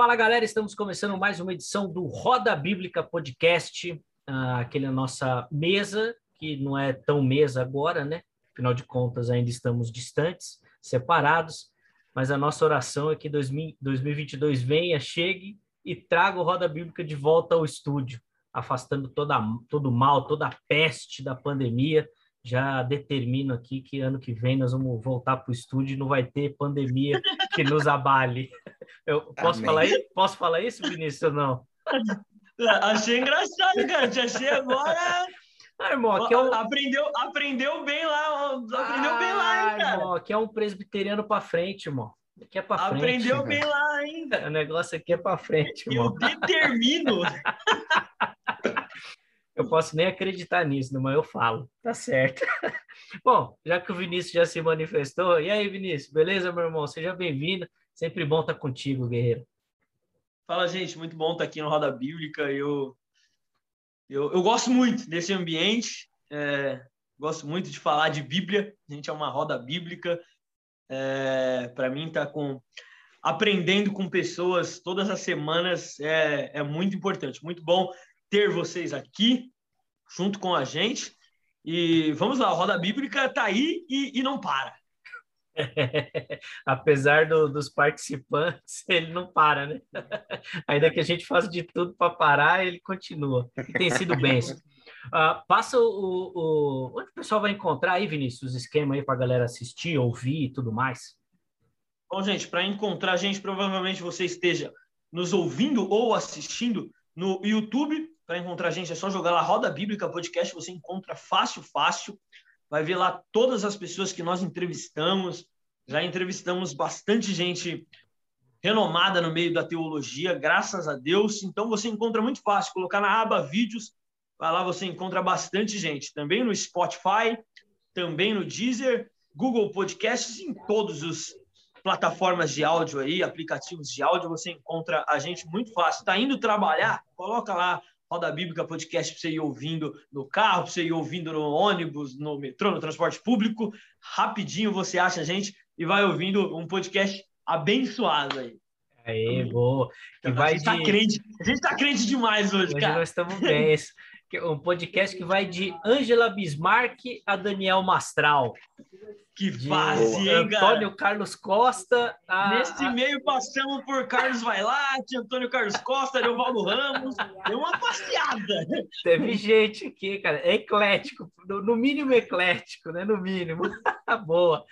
Fala galera, estamos começando mais uma edição do Roda Bíblica Podcast, uh, aquele a nossa mesa, que não é tão mesa agora, né? Afinal de contas, ainda estamos distantes, separados, mas a nossa oração é que 2022 venha, chegue e traga o Roda Bíblica de volta ao estúdio, afastando toda, todo o mal, toda a peste da pandemia. Já determino aqui que ano que vem nós vamos voltar para o estúdio e não vai ter pandemia que nos abale. Eu posso falar isso? Posso falar isso, Vinícius, ou não? Achei engraçado, cara. Te achei agora. Ah, irmão, aqui é um... aprendeu, aprendeu bem lá, aprendeu ah, bem lá, hein, cara. Irmão, aqui é um presbiteriano para frente, irmão. Aqui é para frente. Aprendeu bem lá, hein? O negócio aqui é para frente, irmão. Eu determino. Eu posso nem acreditar nisso, mas eu falo. Tá certo. Bom, já que o Vinícius já se manifestou, e aí, Vinícius, beleza, meu irmão? Seja bem-vindo. Sempre bom estar contigo, guerreiro. Fala, gente. Muito bom estar aqui no Roda Bíblica. Eu, eu, eu gosto muito desse ambiente. É, gosto muito de falar de Bíblia. A gente é uma roda bíblica. É, Para mim, tá com aprendendo com pessoas todas as semanas é, é muito importante. Muito bom ter vocês aqui junto com a gente. E vamos lá, a roda bíblica está aí e, e não para. Apesar do, dos participantes, ele não para, né? Ainda que a gente faça de tudo para parar, ele continua. Tem sido bem. Uh, passa o, o, Onde o pessoal vai encontrar aí, Vinícius, os esquemas aí para a galera assistir, ouvir e tudo mais? Bom, gente, para encontrar a gente, provavelmente você esteja nos ouvindo ou assistindo no YouTube. Para encontrar a gente é só jogar lá Roda Bíblica Podcast, você encontra fácil, fácil vai ver lá todas as pessoas que nós entrevistamos. Já entrevistamos bastante gente renomada no meio da teologia, graças a Deus. Então você encontra muito fácil, colocar na aba vídeos, vai lá você encontra bastante gente. Também no Spotify, também no Deezer, Google Podcasts, em todos os plataformas de áudio aí, aplicativos de áudio, você encontra a gente muito fácil. Está indo trabalhar? Coloca lá Roda Bíblica Podcast para você ir ouvindo no carro, para você ir ouvindo no ônibus, no metrô, no transporte público. Rapidinho você acha a gente e vai ouvindo um podcast abençoado aí. Aí, boa. Que a, gente tá de... tá crente, a gente tá crente demais hoje, hoje cara. nós estamos bem. um podcast que vai de Angela Bismarck a Daniel Mastral. Que fase, hein, Antônio Carlos Costa. A, Nesse meio passamos por Carlos Vailate, Antônio Carlos Costa, Leovaldo Ramos. Deu uma passeada. Teve gente aqui, cara. É eclético, no, mínimo eclético, né? No mínimo. Boa.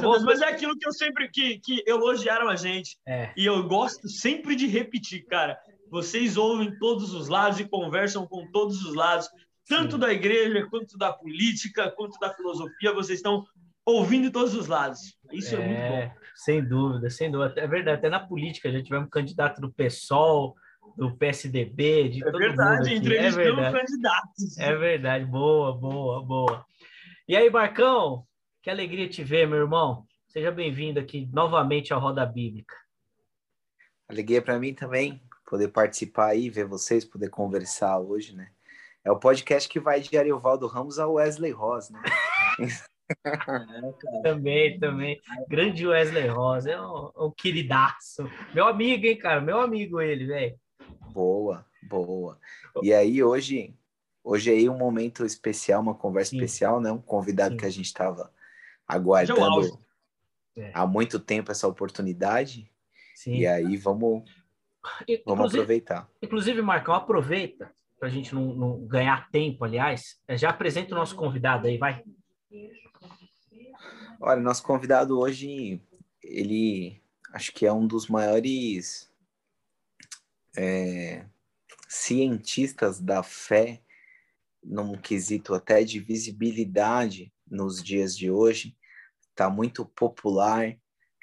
Boa. Mas é aquilo que eu sempre que, que elogiaram a gente. É. E eu gosto sempre de repetir, cara. Vocês ouvem todos os lados e conversam com todos os lados, tanto Sim. da igreja, quanto da política, quanto da filosofia. Vocês estão ouvindo todos os lados. Isso é, é muito bom. Sem dúvida, sem dúvida. É verdade, até na política, a gente tivemos um candidato do PSOL, do PSDB, de é todo verdade, mundo. Aqui. É verdade, candidatos. É verdade, boa, boa, boa. E aí, Marcão, que alegria te ver, meu irmão. Seja bem-vindo aqui novamente à Roda Bíblica. Alegria para mim também poder participar aí, ver vocês, poder conversar hoje, né? É o podcast que vai de Ariovaldo Ramos ao Wesley Ross, né? também, também. Grande Wesley Rosa, é um, um, queridaço. Meu amigo, hein, cara? Meu amigo ele, velho. Boa, boa. E aí, hoje, hoje aí um momento especial, uma conversa Sim. especial, né? Um convidado Sim. que a gente estava aguardando é. há muito tempo essa oportunidade. Sim. E aí, vamos, vamos aproveitar. Inclusive, Marcão, aproveita para a gente não, não, ganhar tempo, aliás. Já apresenta o nosso convidado aí, vai. Olha, nosso convidado hoje, ele acho que é um dos maiores é, cientistas da fé, num quesito até de visibilidade nos dias de hoje. Está muito popular,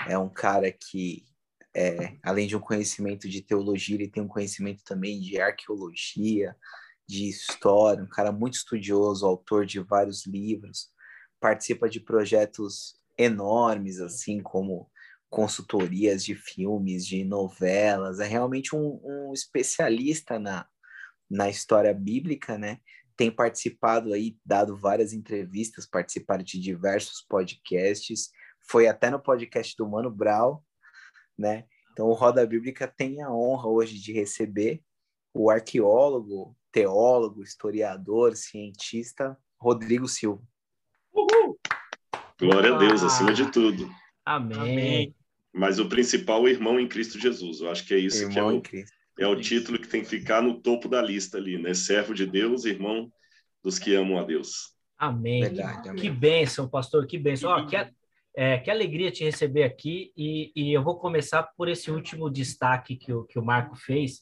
é um cara que, é, além de um conhecimento de teologia, ele tem um conhecimento também de arqueologia, de história, um cara muito estudioso, autor de vários livros participa de projetos enormes, assim como consultorias de filmes, de novelas, é realmente um, um especialista na, na história bíblica, né? Tem participado aí, dado várias entrevistas, participado de diversos podcasts, foi até no podcast do Mano Brau, né? Então, o Roda Bíblica tem a honra hoje de receber o arqueólogo, teólogo, historiador, cientista Rodrigo Silva. Uhul! Glória ah, a Deus, acima de tudo. Amém. amém. Mas o principal, o irmão em Cristo Jesus. Eu acho que é isso irmão que é o, é o título que tem que ficar no topo da lista ali, né? Servo de Deus, irmão dos que amam a Deus. Amém. Verdade, amém. Que bênção, pastor, que bênção. Ó, que, é, que alegria te receber aqui e, e, eu vou começar por esse último destaque que o, que o Marco fez.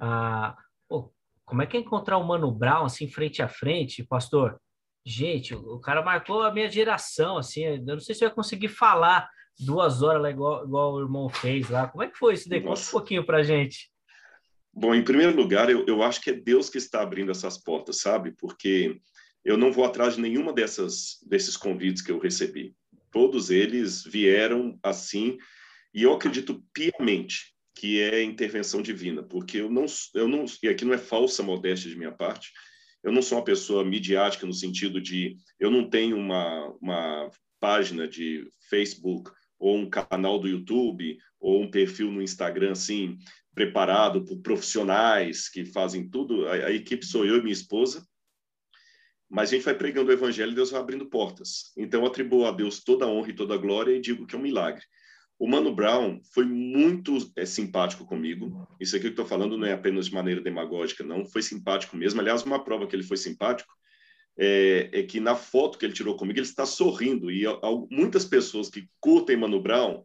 Ah, pô, como é que é encontrar o Mano Brown assim frente a frente, pastor? Gente, o cara marcou a minha geração, assim, eu não sei se eu ia conseguir falar duas horas lá igual, igual o irmão fez lá. Como é que foi isso daí? Conta um pouquinho pra gente. Bom, em primeiro lugar, eu, eu acho que é Deus que está abrindo essas portas, sabe? Porque eu não vou atrás de nenhuma dessas desses convites que eu recebi. Todos eles vieram assim, e eu acredito piamente que é intervenção divina, porque eu não, eu não, e aqui não é falsa modéstia de minha parte, eu não sou uma pessoa midiática no sentido de eu não tenho uma, uma página de Facebook ou um canal do YouTube ou um perfil no Instagram assim preparado por profissionais que fazem tudo. A, a equipe sou eu e minha esposa, mas a gente vai pregando o evangelho e Deus vai abrindo portas. Então eu atribuo a Deus toda a honra e toda a glória e digo que é um milagre. O Mano Brown foi muito é, simpático comigo. Isso aqui que eu estou falando não é apenas de maneira demagógica, não. Foi simpático mesmo. Aliás, uma prova que ele foi simpático é, é que na foto que ele tirou comigo, ele está sorrindo. E muitas pessoas que curtem Mano Brown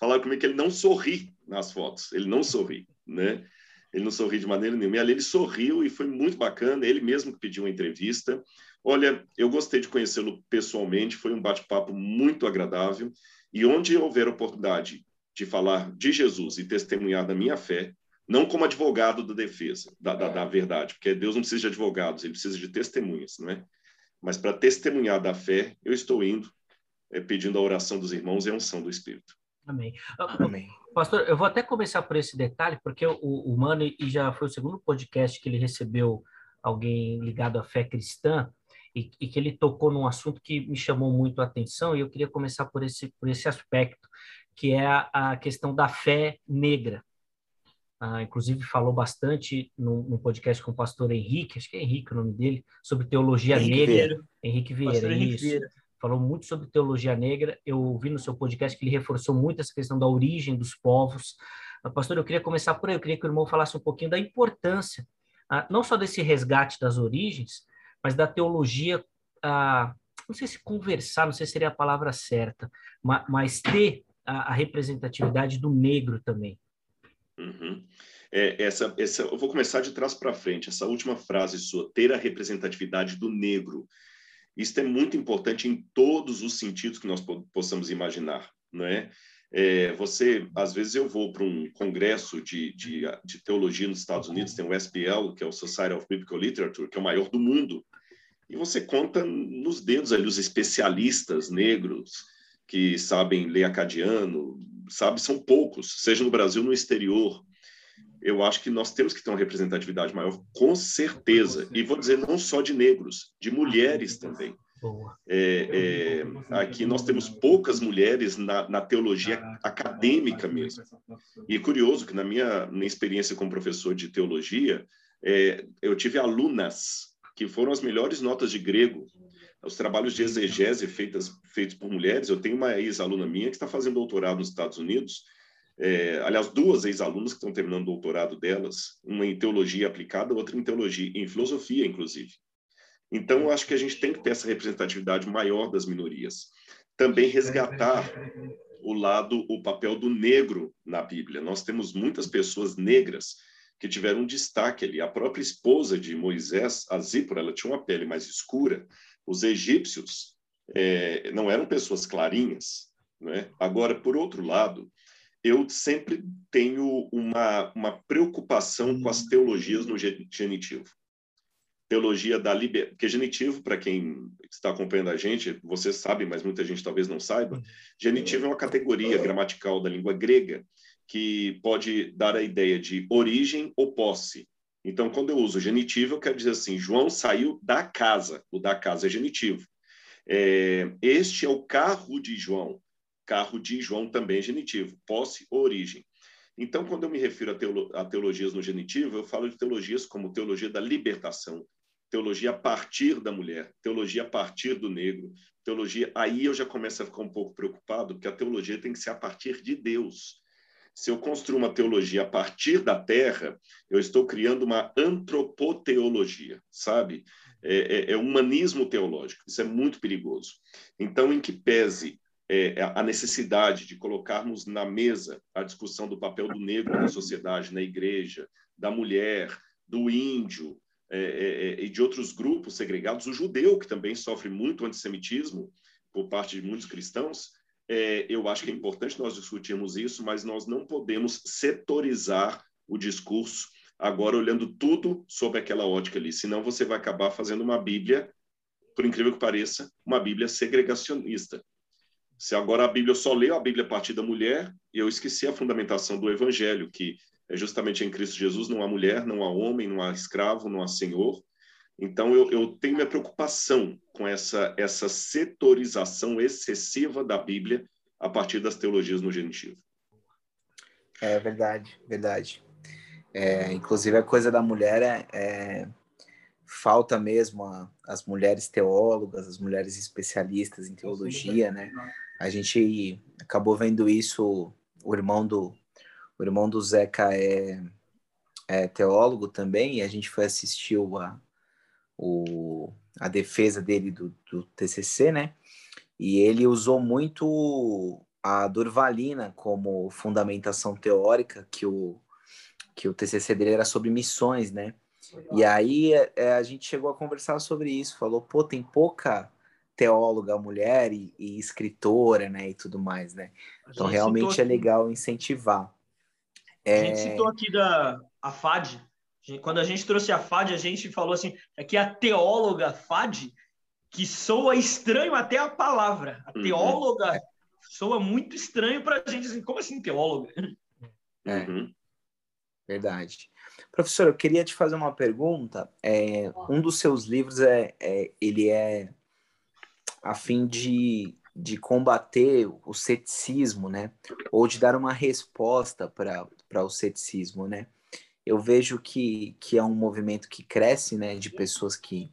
falaram comigo que ele não sorri nas fotos. Ele não sorri, né? Ele não sorri de maneira nenhuma. E ali ele sorriu e foi muito bacana. Ele mesmo que pediu uma entrevista. Olha, eu gostei de conhecê-lo pessoalmente. Foi um bate-papo muito agradável. E onde houver oportunidade de falar de Jesus e testemunhar da minha fé, não como advogado da defesa, da, da, da verdade, porque Deus não precisa de advogados, ele precisa de testemunhas, não é? Mas para testemunhar da fé, eu estou indo, é, pedindo a oração dos irmãos e a unção do Espírito. Amém. Ah, Amém. Pastor, eu vou até começar por esse detalhe, porque o, o Mano, e já foi o segundo podcast que ele recebeu alguém ligado à fé cristã, e, e, que ele tocou num assunto que me chamou muito a atenção, e eu queria começar por esse, por esse aspecto, que é a, a questão da fé negra. Ah, inclusive falou bastante no, no, podcast com o pastor Henrique, acho que é Henrique o nome dele, sobre teologia Henrique negra. Vieira. Henrique Vieira, Henrique isso. Vieira. Falou muito sobre teologia negra. Eu ouvi no seu podcast que ele reforçou muito essa questão da origem dos povos. Ah, pastor, eu queria começar por aí. Eu queria que o irmão falasse um pouquinho da importância, ah, não só desse resgate das origens, mas da teologia, ah, não sei se conversar, não sei se seria a palavra certa, mas, ter a, a, representatividade do negro também. Uhum. É, essa, essa, eu vou começar de trás para frente. Essa última frase sua, ter a representatividade do negro, isso é muito importante em todos os sentidos que nós possamos imaginar, não é? É, você, às vezes eu vou para um congresso de, de, de, teologia nos Estados Unidos, tem o SBL, que é o Society of Biblical Literature, que é o maior do mundo, e você conta nos dedos ali os especialistas negros que sabem ler acadiano, sabe, são poucos, seja no Brasil no exterior. Eu acho que nós temos que ter uma representatividade maior, com certeza. E vou dizer, não só de negros, de mulheres também. É, é, aqui nós temos poucas mulheres na, na, teologia acadêmica mesmo. E é curioso que na minha, minha experiência como professor de teologia, é, eu tive alunas que foram as melhores notas de grego. Os trabalhos de exegese feitas, feitos por mulheres. Eu tenho uma ex-aluna minha que está fazendo doutorado nos Estados Unidos. É, aliás, duas ex-alunas que estão terminando o doutorado delas, uma em teologia aplicada, outra em teologia, em filosofia, inclusive. Então, eu acho que a gente tem que ter essa representatividade maior das minorias. Também resgatar o lado, o papel do negro na Bíblia. Nós temos muitas pessoas negras que tiveram um destaque ali. A própria esposa de Moisés, a Zípora, ela tinha uma pele mais escura. Os egípcios é, não eram pessoas clarinhas. Né? Agora, por outro lado, eu sempre tenho uma, uma preocupação com as teologias no genitivo teologia da liberdade, porque genitivo, para quem está acompanhando a gente, você sabe, mas muita gente talvez não saiba, uhum. genitivo é uma categoria gramatical da língua grega que pode dar a ideia de origem ou posse. Então, quando eu uso genitivo, eu quero dizer assim, João saiu da casa, o da casa é genitivo. É, este é o carro de João, carro de João também genitivo, posse ou origem. Então, quando eu me refiro a, teolo a teologias no genitivo, eu falo de teologias como teologia da libertação, teologia a partir da mulher, teologia a partir do negro, teologia. Aí eu já começo a ficar um pouco preocupado, porque a teologia tem que ser a partir de Deus. Se eu construo uma teologia a partir da terra, eu estou criando uma antropoteologia, sabe? É, é, é humanismo teológico. Isso é muito perigoso. Então, em que pese é, a necessidade de colocarmos na mesa a discussão do papel do negro na sociedade, na igreja, da mulher, do índio, é, é, é, e de outros grupos segregados, o judeu, que também sofre muito antissemitismo por parte de muitos cristãos, é, eu acho que é importante nós discutirmos isso, mas nós não podemos setorizar o discurso agora olhando tudo sob aquela ótica ali, senão você vai acabar fazendo uma Bíblia, por incrível que pareça, uma Bíblia segregacionista. Se agora a Bíblia eu só leio a Bíblia a partir da mulher, eu esqueci a fundamentação do Evangelho, que é justamente em Cristo Jesus não há mulher, não há homem, não há escravo, não há senhor. Então eu, eu tenho minha preocupação com essa essa setorização excessiva da Bíblia a partir das teologias no genitivo. É verdade, verdade. É, inclusive a coisa da mulher é, é falta mesmo a, as mulheres teólogas, as mulheres especialistas em teologia, né? A gente acabou vendo isso, o irmão do o irmão do Zeca é, é teólogo também, e a gente foi assistir a, o, a defesa dele do, do TCC, né? E ele usou muito a Durvalina como fundamentação teórica, que o, que o TCC dele era sobre missões, né? E aí é, a gente chegou a conversar sobre isso, falou, pô, tem pouca teóloga mulher e, e escritora, né, e tudo mais, né? Então realmente é legal incentivar. É... A gente citou aqui da a FAD. Quando a gente trouxe a FAD, a gente falou assim, aqui a teóloga FAD, que soa estranho até a palavra. A uhum. teóloga soa muito estranho para a gente. Assim, como assim teóloga? É, uhum. verdade. Professor, eu queria te fazer uma pergunta. É, um dos seus livros é, é, ele é a fim de de combater o ceticismo, né? Ou de dar uma resposta para o ceticismo, né? Eu vejo que, que é um movimento que cresce, né? De pessoas que,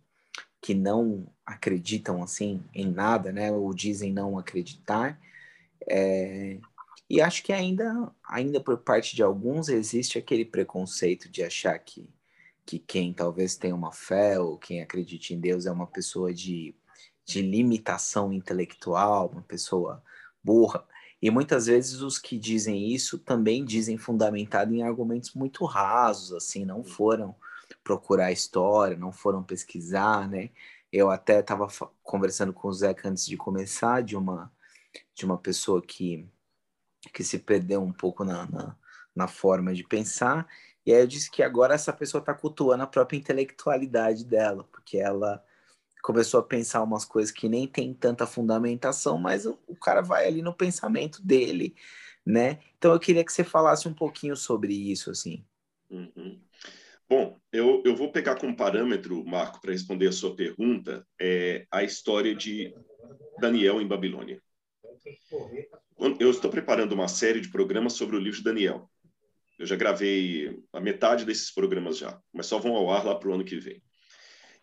que não acreditam, assim, em nada, né? Ou dizem não acreditar. É, e acho que ainda, ainda por parte de alguns existe aquele preconceito de achar que, que quem talvez tenha uma fé ou quem acredite em Deus é uma pessoa de de limitação intelectual, uma pessoa burra. E muitas vezes os que dizem isso também dizem fundamentado em argumentos muito rasos, assim, não foram procurar história, não foram pesquisar, né? Eu até estava conversando com o Zeca antes de começar de uma de uma pessoa que que se perdeu um pouco na, na, na forma de pensar. E aí eu disse que agora essa pessoa está cultuando a própria intelectualidade dela, porque ela começou a pensar umas coisas que nem tem tanta fundamentação, mas o, o, cara vai ali no pensamento dele, né? Então eu queria que você falasse um pouquinho sobre isso, assim. Uhum. Bom, eu, eu vou pegar como parâmetro, Marco, para responder a sua pergunta, é, a história de Daniel em Babilônia. Eu estou preparando uma série de programas sobre o livro de Daniel. Eu já gravei a metade desses programas já, mas só vão ao ar lá para o ano que vem.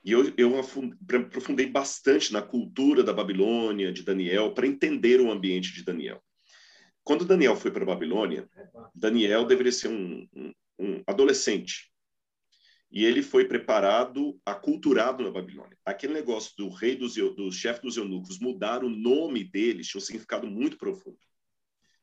E eu, eu aprofundei bastante na cultura da Babilônia, de Daniel, para entender o ambiente de Daniel. Quando Daniel foi para a Babilônia, Daniel deveria ser um, um, um adolescente. E ele foi preparado, aculturado na Babilônia. Aquele negócio do rei dos, do chefe dos eunucos mudar o nome deles tinha um significado muito profundo.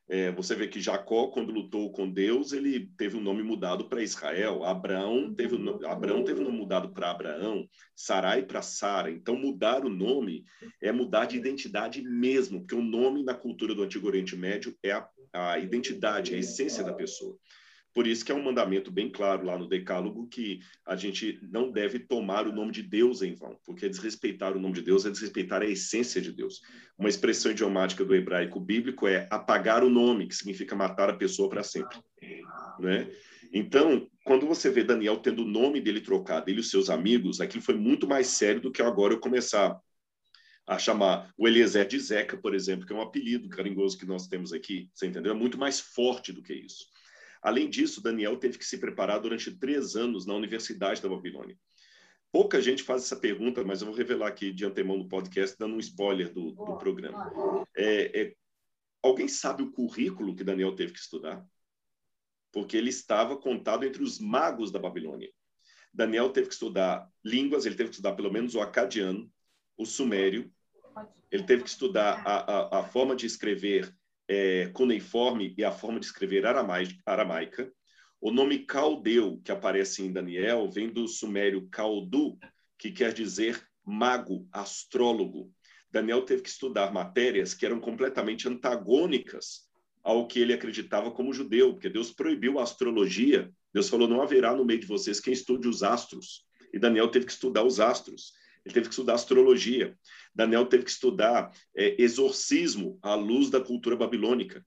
É, você vê que Jacó, quando lutou com Deus, ele teve o um nome mudado para Israel. Abraão teve, um, Abraão teve o um nome mudado para Abraão. Sarai para Sara. Então, mudar o nome é mudar de identidade mesmo, porque o nome na cultura do Antigo Oriente Médio é a, a identidade, a essência da pessoa. Por isso que é um mandamento bem claro lá no Decálogo que a gente não deve tomar o nome de Deus em vão, porque desrespeitar o nome de Deus é desrespeitar a essência de Deus. Uma expressão idiomática do hebraico bíblico é apagar o nome, que significa matar a pessoa para sempre. Né? Então, quando você vê Daniel tendo o nome dele trocado, ele e os seus amigos, aquilo foi muito mais sério do que agora eu começar a chamar o Eliezer de Zeca, por exemplo, que é um apelido carinhoso que nós temos aqui, você entendeu? É muito mais forte do que isso. Além disso, Daniel teve que se preparar durante três anos na Universidade da Babilônia. Pouca gente faz essa pergunta, mas eu vou revelar aqui de antemão no podcast, dando um spoiler do, do programa. É, é, alguém sabe o currículo que Daniel teve que estudar? Porque ele estava contado entre os magos da Babilônia. Daniel teve que estudar línguas, ele teve que estudar pelo menos o acadiano, o sumério, ele teve que estudar a, a, a forma de escrever é, cuneiforme e a forma de escrever aramaica. O nome caldeu, que aparece em Daniel, vem do sumério caldu, que quer dizer mago, astrólogo. Daniel teve que estudar matérias que eram completamente antagônicas ao que ele acreditava como judeu, porque Deus proibiu a astrologia. Deus falou: não haverá no meio de vocês quem estude os astros. E Daniel teve que estudar os astros. Ele teve que estudar astrologia. Daniel teve que estudar é, exorcismo à luz da cultura babilônica.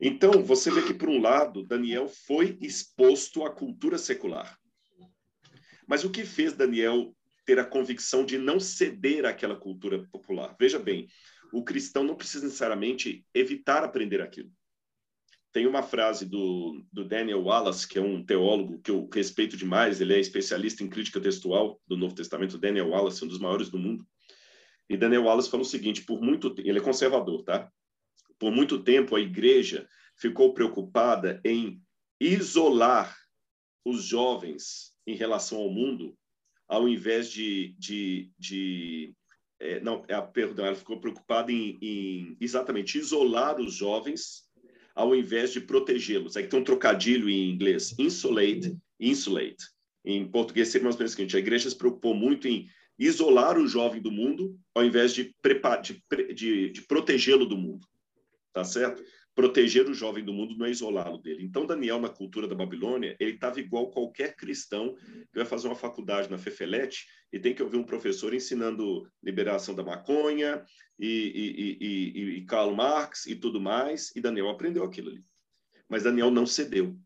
Então, você vê que, por um lado, Daniel foi exposto à cultura secular. Mas o que fez Daniel ter a convicção de não ceder àquela cultura popular? Veja bem, o cristão não precisa necessariamente evitar aprender aquilo. Tem uma frase do, do Daniel Wallace, que é um teólogo que eu respeito demais, ele é especialista em crítica textual do Novo Testamento, Daniel Wallace, um dos maiores do mundo. E Daniel Wallace falou o seguinte, por muito ele é conservador, tá? Por muito tempo a igreja ficou preocupada em isolar os jovens em relação ao mundo, ao invés de, de, de é, não, é, perdão, ela ficou preocupada em, em exatamente isolar os jovens ao invés de protegê-los. Aí tem um trocadilho em inglês, insulate, insulate. Em português seria mais ou menos o seguinte, a igreja se preocupou muito em isolar o jovem do mundo, ao invés de, de, de, de protegê-lo do mundo. Tá certo? Proteger o jovem do mundo não é isolá-lo dele. Então, Daniel, na cultura da Babilônia, ele estava igual qualquer cristão que vai fazer uma faculdade na Fefelete e tem que ouvir um professor ensinando liberação da maconha e, e, e, e Karl Marx e tudo mais, e Daniel aprendeu aquilo ali. Mas Daniel não cedeu.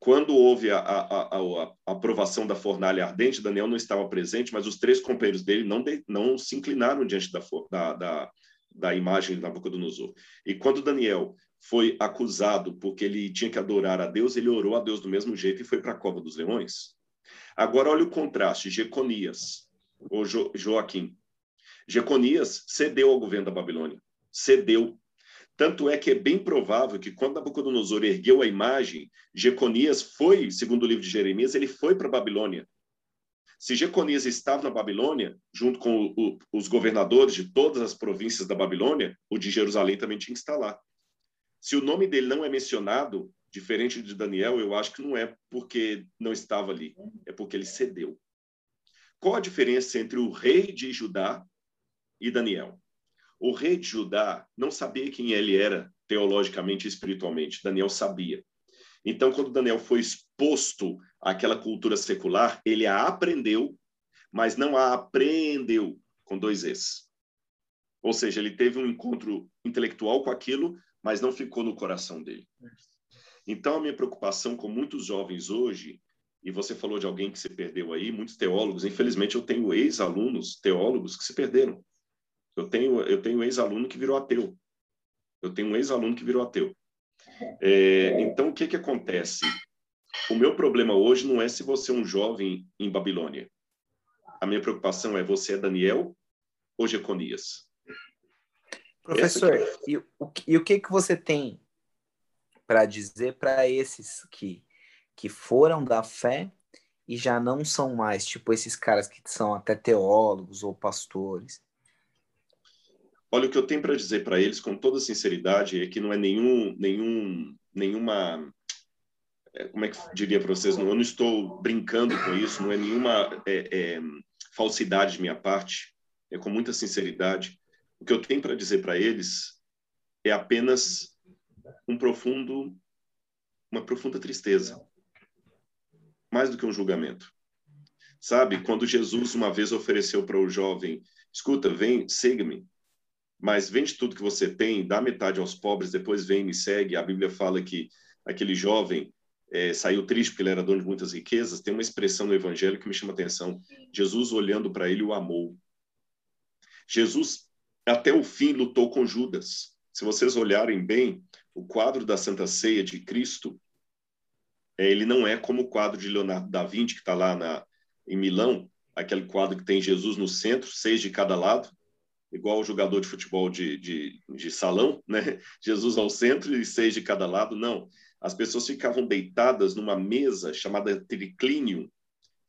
Quando houve a, a, a, a, aprovação da fornalha ardente, Daniel não estava presente, mas os três companheiros dele não, de, não se inclinaram diante da, da, da, da imagem de Nabucodonosor. E quando Daniel foi acusado porque ele tinha que adorar a Deus, ele orou a Deus do mesmo jeito e foi para a cova dos leões. Agora olha o contraste, Jeconias, ou jo, Joaquim. Jeconias cedeu ao governo da Babilônia, cedeu. Tanto é que é bem provável que quando Nabucodonosor ergueu a imagem, Jeconias foi, segundo o livro de Jeremias, ele foi para a Babilônia. Se Jeconias estava na Babilônia, junto com o, os governadores de todas as províncias da Babilônia, o de Jerusalém também tinha que estar lá. Se o nome dele não é mencionado, diferente de Daniel, eu acho que não é porque não estava ali, é porque ele cedeu. Qual a diferença entre o rei de Judá e Daniel? O rei de Judá não sabia quem ele era teologicamente e espiritualmente. Daniel sabia. Então, quando Daniel foi exposto àquela cultura secular, ele a aprendeu, mas não a aprendeu com dois Es. Ou seja, ele teve um encontro intelectual com aquilo, mas não ficou no coração dele. Então, a minha preocupação com muitos jovens hoje, e você falou de alguém que se perdeu aí, muitos teólogos, infelizmente eu tenho ex-alunos teólogos que se perderam. Eu tenho, eu tenho ex-aluno que virou ateu. Eu tenho um ex-aluno que virou ateu. É, então, o que, que acontece? O meu problema hoje não é se você é um jovem em Babilônia. A minha preocupação é você é Daniel ou Jeconias? Professor, é... e, o, e o que, que você tem para dizer para esses que, que foram da fé e já não são mais, tipo esses caras que são até teólogos ou pastores? Olha, o que eu tenho para dizer para eles, com toda sinceridade, é que não é nenhum, nenhum, nenhuma, é, como é que diria para vocês? Eu não estou brincando com isso, não é nenhuma é, é, falsidade de minha parte, é com muita sinceridade. O que eu tenho para dizer para eles é apenas um profundo, uma profunda tristeza, mais do que um julgamento. Sabe, quando Jesus uma vez ofereceu para o jovem, escuta, vem, siga-me, mas vende tudo que você tem, dá metade aos pobres, depois vem e me segue. A Bíblia fala que aquele jovem é, saiu triste porque ele era dono de muitas riquezas. Tem uma expressão no Evangelho que me chama a atenção. Jesus, olhando para ele, o amou. Jesus, até o fim, lutou com Judas. Se vocês olharem bem, o quadro da Santa Ceia de Cristo, É, ele não é como o quadro de Leonardo da Vinci, que está lá na, em Milão, aquele quadro que tem Jesus no centro, seis de cada lado, igual o jogador de futebol de, de, de salão, né? Jesus ao centro e seis de cada lado. Não. As pessoas ficavam deitadas numa mesa chamada triclínio,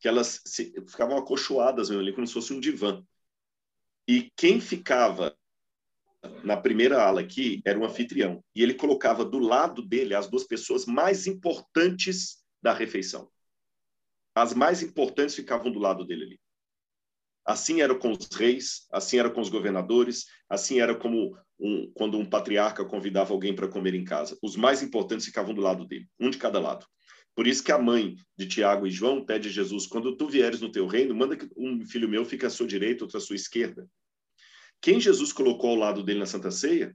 que elas se, ficavam acolchoadas ali, como se fosse um divã. E quem ficava na primeira ala aqui era um anfitrião. E ele colocava do lado dele as duas pessoas mais importantes da refeição. As mais importantes ficavam do lado dele ali. Assim era com os reis, assim era com os governadores, assim era como um, quando um patriarca convidava alguém para comer em casa. Os mais importantes ficavam do lado dele, um de cada lado. Por isso que a mãe de Tiago e João pede a Jesus: quando tu vieres no teu reino, manda que um filho meu fique à sua direita, outro à sua esquerda. Quem Jesus colocou ao lado dele na Santa Ceia?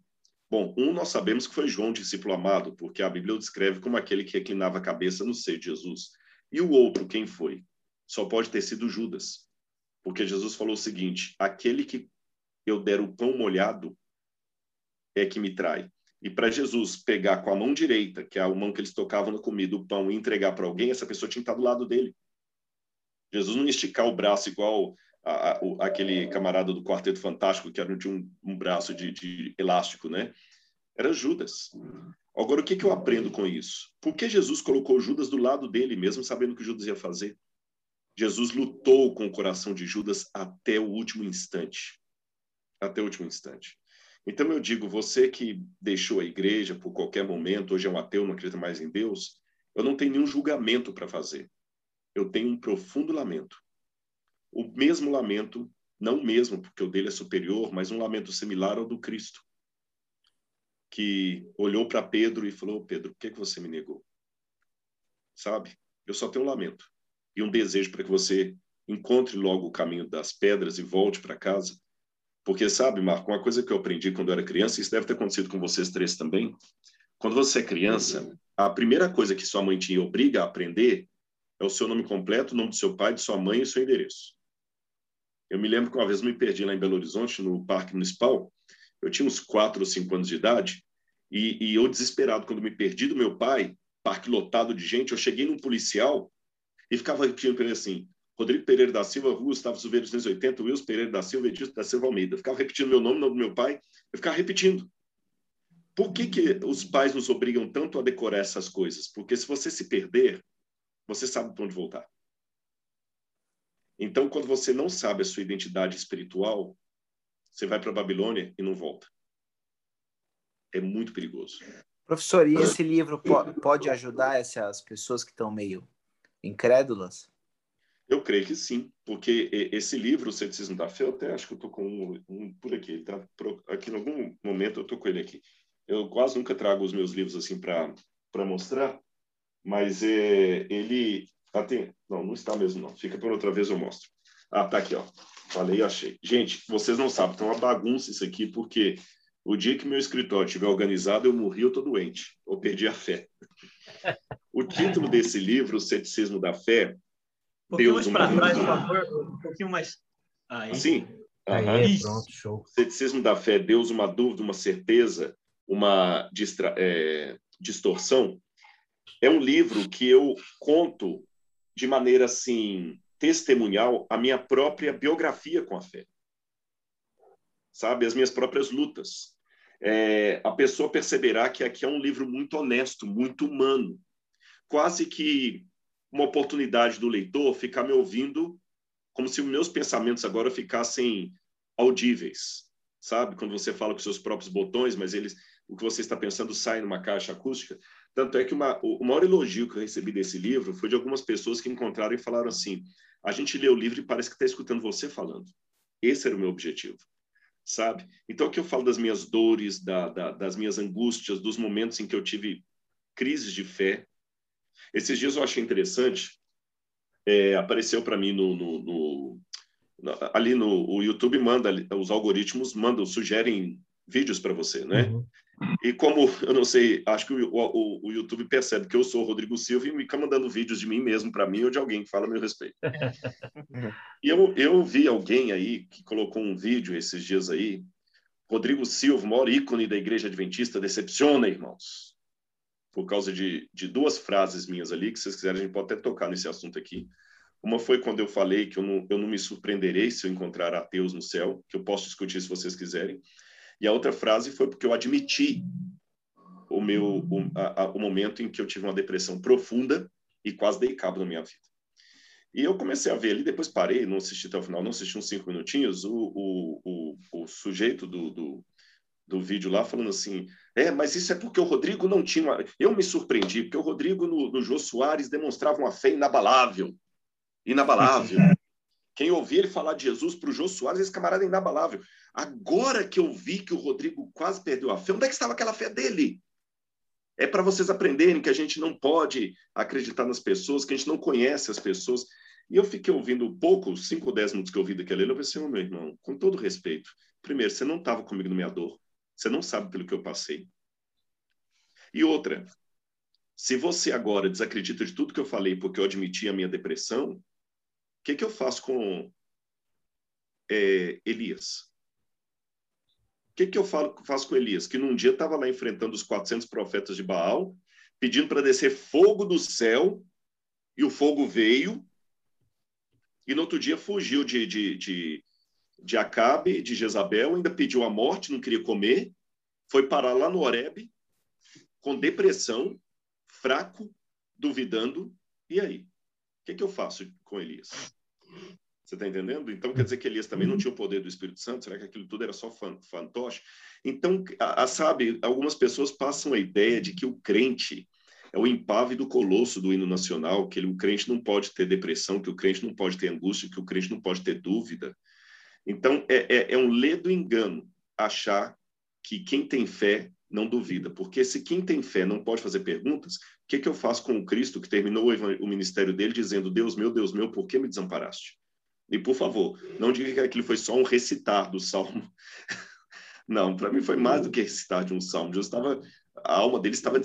Bom, um nós sabemos que foi João, discípulo amado, porque a Bíblia o descreve como aquele que reclinava a cabeça no seio de Jesus. E o outro, quem foi? Só pode ter sido Judas. Porque Jesus falou o seguinte: aquele que eu der o pão molhado é que me trai. E para Jesus pegar com a mão direita, que é a mão que eles tocavam na comida, o pão e entregar para alguém, essa pessoa tinha que estar do lado dele. Jesus não ia esticar o braço igual a, a, aquele camarada do Quarteto Fantástico, que era de um, um braço de, de, elástico, né? Era Judas. Agora, o que, que eu aprendo com isso? Por que Jesus colocou Judas do lado dele, mesmo sabendo o que Judas ia fazer? Jesus lutou com o coração de Judas até o último instante. Até o último instante. Então eu digo, você que deixou a igreja por qualquer momento, hoje é um ateu, não acredita mais em Deus, eu não tenho nenhum julgamento para fazer. Eu tenho um profundo lamento o mesmo lamento, não o mesmo, porque o dele é superior, mas um lamento similar ao do Cristo, que olhou para Pedro e falou: Pedro, por que, que você me negou? Sabe? Eu só tenho um lamento e um desejo para que você encontre logo o caminho das pedras e volte para casa. Porque, sabe, Marco, uma coisa que eu aprendi quando eu era criança, isso deve ter acontecido com vocês três também. Quando você é criança, a primeira coisa que sua mãe te obriga a aprender é o seu nome completo, o nome do seu pai, de sua mãe e o seu endereço. Eu me lembro que uma vez me perdi lá em Belo Horizonte, no Parque Municipal. Eu tinha uns quatro ou cinco anos de idade e, e eu, desesperado, quando me perdi do meu pai, parque lotado de gente, eu cheguei num policial e ficava repetindo para ele assim: Rodrigo Pereira da Silva, Rua Gustavo Silveira 280, Wilson Pereira da Silva, Edilson da Silva Almeida. Eu ficava repetindo meu nome, nome do meu pai, eu ficava repetindo. Por que, que os pais nos obrigam tanto a decorar essas coisas? Porque se você se perder, você sabe para onde voltar. Então, quando você não sabe a sua identidade espiritual, você vai para a Babilônia e não volta. É muito perigoso. Professor, e esse livro pode ajudar essas pessoas que estão meio incrédulas? Eu creio que sim, porque esse livro, O Ceticismo da Fé, eu até acho que eu estou com um, um, por aqui. Ele tá aqui em algum momento eu estou com ele aqui. Eu quase nunca trago os meus livros assim para mostrar, mas é, ele ah, tem. Não, não está mesmo, não. Fica por outra vez, eu mostro. Ah, tá aqui, ó. Falei, achei. Gente, vocês não sabem, tá uma bagunça isso aqui, porque o dia que meu escritório estiver organizado, eu morri, eu tô doente. Eu perdi a fé. O título desse livro, O Ceticismo da Fé. Um pouquinho Deus mais para trás, por favor. Um pouquinho mais. Aí. Assim? Aí, pronto, show. Ceticismo da fé, Deus, uma dúvida, uma certeza, uma distra... é... distorção. É um livro que eu conto de maneira assim testemunhal a minha própria biografia com a fé, sabe, as minhas próprias lutas. É, a pessoa perceberá que aqui é um livro muito honesto, muito humano, quase que uma oportunidade do leitor ficar me ouvindo como se os meus pensamentos agora ficassem audíveis, sabe? Quando você fala com seus próprios botões, mas eles, o que você está pensando sai numa caixa acústica. Tanto é que uma, o maior elogio que eu recebi desse livro foi de algumas pessoas que encontraram e falaram assim: a gente lê o livro e parece que está escutando você falando. Esse era o meu objetivo, sabe? Então, aqui eu falo das minhas dores, da, da, das minhas angústias, dos momentos em que eu tive crises de fé. Esses dias eu achei interessante, é, apareceu para mim no, no, no, ali no o YouTube manda os algoritmos mandam sugerem vídeos para você, né? Uhum. E como, eu não sei, acho que o, o, o, YouTube percebe que eu sou o Rodrigo Silva e fica mandando vídeos de mim mesmo para mim ou de alguém que fala a meu respeito. e eu, eu vi alguém aí que colocou um vídeo esses dias aí, Rodrigo Silva, maior ícone da igreja adventista, decepciona, irmãos. Por causa de, de duas frases minhas ali, que vocês quiserem, a gente pode até tocar nesse assunto aqui. Uma foi quando eu falei que eu não, eu não me surpreenderei se eu encontrar ateus no céu, que eu posso discutir se vocês quiserem. E a outra frase foi porque eu admiti o meu o, a, o momento em que eu tive uma depressão profunda e quase dei cabo na minha vida. E eu comecei a ver ali, depois parei, não assisti até o final, não assisti uns cinco minutinhos, o, o, o, o sujeito do, do, do vídeo lá falando assim, é, mas isso é porque o Rodrigo não tinha... Uma... Eu me surpreendi, porque o Rodrigo no, no Jô Soares demonstrava uma fé inabalável. Inabalável. Quem ouvia ele falar de Jesus para o Jô Soares, esse camarada é inabalável. Agora que eu vi que o Rodrigo quase perdeu a fé, onde é que estava aquela fé dele? É para vocês aprenderem que a gente não pode acreditar nas pessoas, que a gente não conhece as pessoas. E eu fiquei ouvindo pouco, cinco ou dez minutos que eu ouvi daquele, eu pensei, oh, meu irmão, com todo respeito, primeiro, você não estava comigo no minha dor. Você não sabe pelo que eu passei. E outra, se você agora desacredita de tudo que eu falei porque eu admiti a minha depressão, o que, que eu faço com é, Elias? O que, que eu falo, faço com Elias? Que num dia estava lá enfrentando os 400 profetas de Baal, pedindo para descer fogo do céu, e o fogo veio, e no outro dia fugiu de, de, de, de Acabe, de Jezabel, ainda pediu a morte, não queria comer, foi parar lá no Horebe, com depressão, fraco, duvidando, e aí? O que, que eu faço com Elias? Você está entendendo? Então quer dizer que Elias também não tinha o poder do Espírito Santo? Será que aquilo tudo era só fantoche? Então, a, a, sabe, algumas pessoas passam a ideia de que o crente é o impávido colosso do hino nacional, que ele, o crente não pode ter depressão, que o crente não pode ter angústia, que o crente não pode ter dúvida. Então, é, é, é um ledo engano achar que quem tem fé não duvida, porque se quem tem fé não pode fazer perguntas, o que, que eu faço com o Cristo que terminou o, ministério dele dizendo: Deus meu, Deus meu, por que me desamparaste? E, por favor, não diga que aquilo foi só um recitar do salmo. Não, para mim foi mais do que recitar de um salmo. Estava, a alma dele estava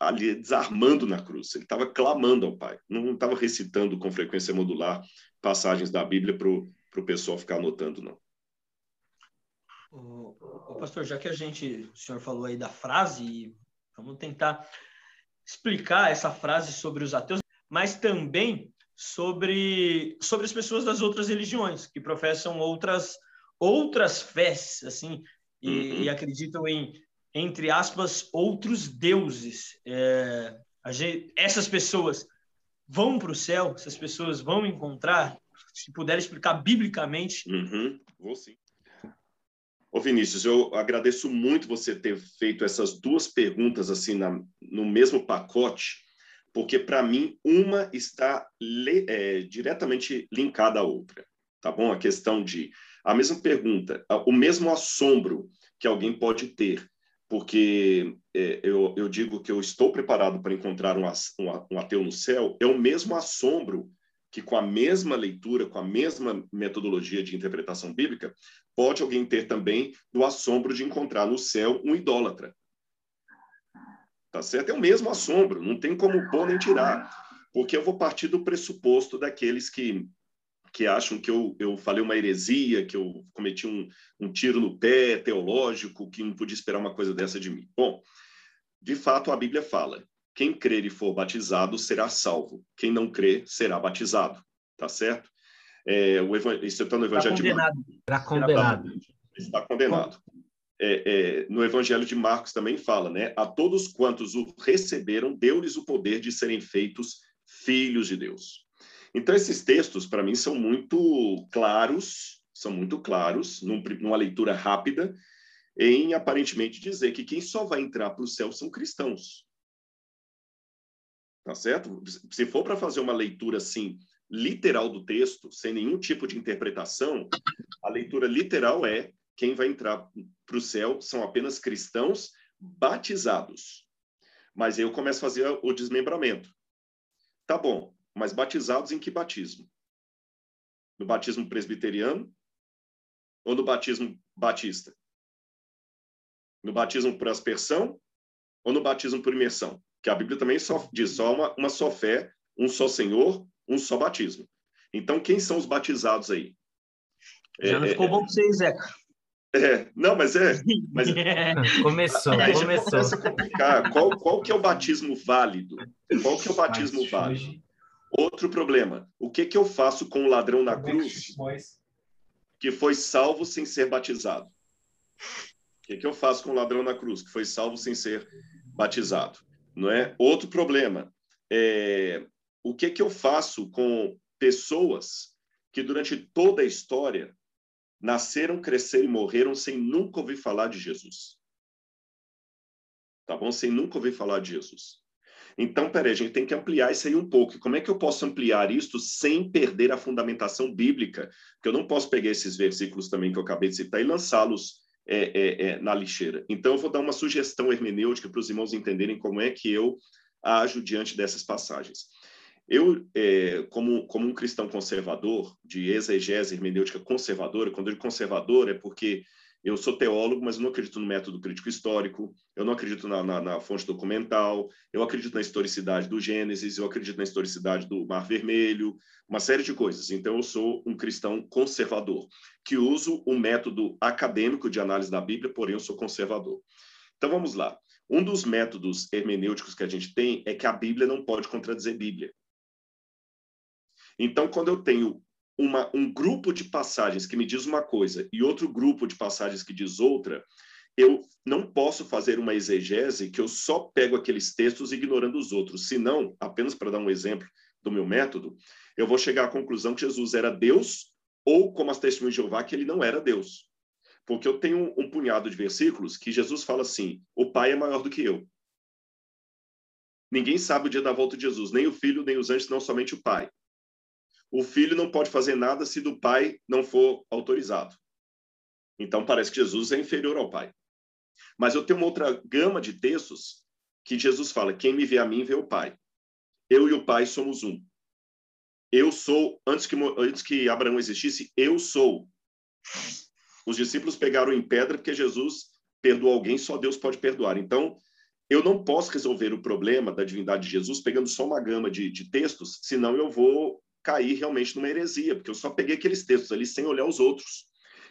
ali desarmando na cruz. Ele estava clamando ao Pai. Não estava recitando com frequência modular passagens da Bíblia para o pessoal ficar anotando, não. O, o, pastor, já que a gente, o senhor falou aí da frase, vamos tentar explicar essa frase sobre os ateus, mas também sobre, sobre as pessoas das outras religiões que professam outras outras fés, assim, e, uhum. e acreditam em entre aspas outros deuses. É, gente, essas pessoas vão para o céu, essas pessoas vão encontrar. Se puder explicar biblicamente. Uhum. Vou sim. Ô Vinícius, eu agradeço muito você ter feito essas duas perguntas assim na, no mesmo pacote, porque para mim uma está é, diretamente linkada à outra, tá bom? A questão de a mesma pergunta, o mesmo assombro que alguém pode ter, porque é, eu, eu, digo que eu estou preparado para encontrar um, um, um ateu no céu, é o mesmo assombro que com a mesma leitura, com a mesma metodologia de interpretação bíblica, pode alguém ter também do assombro de encontrar no céu um idólatra. Tá certo? É o mesmo assombro, não tem como pôr nem tirar. Porque eu vou partir do pressuposto daqueles que, que acham que eu, eu falei uma heresia, que eu cometi um, um tiro no pé teológico, que não podia esperar uma coisa dessa de mim. Bom, de fato, a Bíblia fala: quem crer e for batizado será salvo, quem não crer será batizado. Tá certo? É, o evan... Isso está no Evangelho de Marcos. Está condenado. Está condenado é, é, no Evangelho de Marcos também fala, né? A todos quantos o receberam, deu-lhes o poder de serem feitos filhos de Deus. Então, esses textos, para mim, são muito claros, são muito claros, num, numa leitura rápida, em aparentemente dizer que quem só vai entrar para o céu são cristãos. Tá certo? Se for para fazer uma leitura assim, literal do texto, sem nenhum tipo de interpretação, a leitura literal é quem vai entrar para o céu são apenas cristãos batizados. Mas aí eu começo a fazer o desmembramento. Tá bom, mas batizados em que batismo? No batismo presbiteriano ou no batismo batista? No batismo por aspersão ou no batismo por imersão? Que a Bíblia também só diz só uma, uma só fé, um só Senhor, um só batismo. Então, quem são os batizados aí? Já não é, ficou é, bom para vocês, Zeca. É, não, mas é. Mas começou, aí começou. começa a complicar. Qual, qual que é o batismo válido? Qual que é o batismo válido? Outro problema. O que que eu faço com o ladrão na cruz que foi salvo sem ser batizado? O que que eu faço com o ladrão na cruz que foi salvo sem ser batizado? Não é? Outro problema. É, o que que eu faço com pessoas que durante toda a história nasceram, cresceram e morreram sem nunca ouvir falar de Jesus. Tá bom? Sem nunca ouvir falar de Jesus. Então, peraí, a gente tem que ampliar isso aí um pouco. Como é que eu posso ampliar isto sem perder a fundamentação bíblica? Porque eu não posso pegar esses versículos também que eu acabei de citar e lançá-los é, é, é, na lixeira. Então, eu vou dar uma sugestão hermenêutica para os irmãos entenderem como é que eu ajo diante dessas passagens. Eu, é, como, como um cristão conservador, de exegese hermenêutica conservadora, quando eu digo conservador é porque eu sou teólogo, mas não acredito no método crítico histórico, eu não acredito na, na, na, fonte documental, eu acredito na historicidade do Gênesis, eu acredito na historicidade do Mar Vermelho, uma série de coisas. Então, eu sou um cristão conservador, que uso o método acadêmico de análise da Bíblia, porém eu sou conservador. Então, vamos lá. Um dos métodos hermenêuticos que a gente tem é que a Bíblia não pode contradizer Bíblia. Então, quando eu tenho uma, um grupo de passagens que me diz uma coisa e outro grupo de passagens que diz outra, eu não posso fazer uma exegese que eu só pego aqueles textos ignorando os outros. Senão, apenas para dar um exemplo do meu método, eu vou chegar à conclusão que Jesus era Deus ou, como as testemunhas de Jeová, que ele não era Deus. Porque eu tenho um punhado de versículos que Jesus fala assim: o Pai é maior do que eu. Ninguém sabe o dia da volta de Jesus, nem o Filho, nem os anjos, não somente o Pai o filho não pode fazer nada se do pai não for autorizado. Então parece que Jesus é inferior ao pai. Mas eu tenho uma outra gama de textos que Jesus fala: quem me vê a mim vê o pai. Eu e o pai somos um. Eu sou, antes que, antes que Abraão existisse, eu sou. Os discípulos pegaram em pedra porque Jesus perdoou alguém, só Deus pode perdoar. Então, eu não posso resolver o problema da divindade de Jesus pegando só uma gama de, de textos, senão eu vou cair realmente numa heresia, porque eu só peguei aqueles textos ali sem olhar os outros.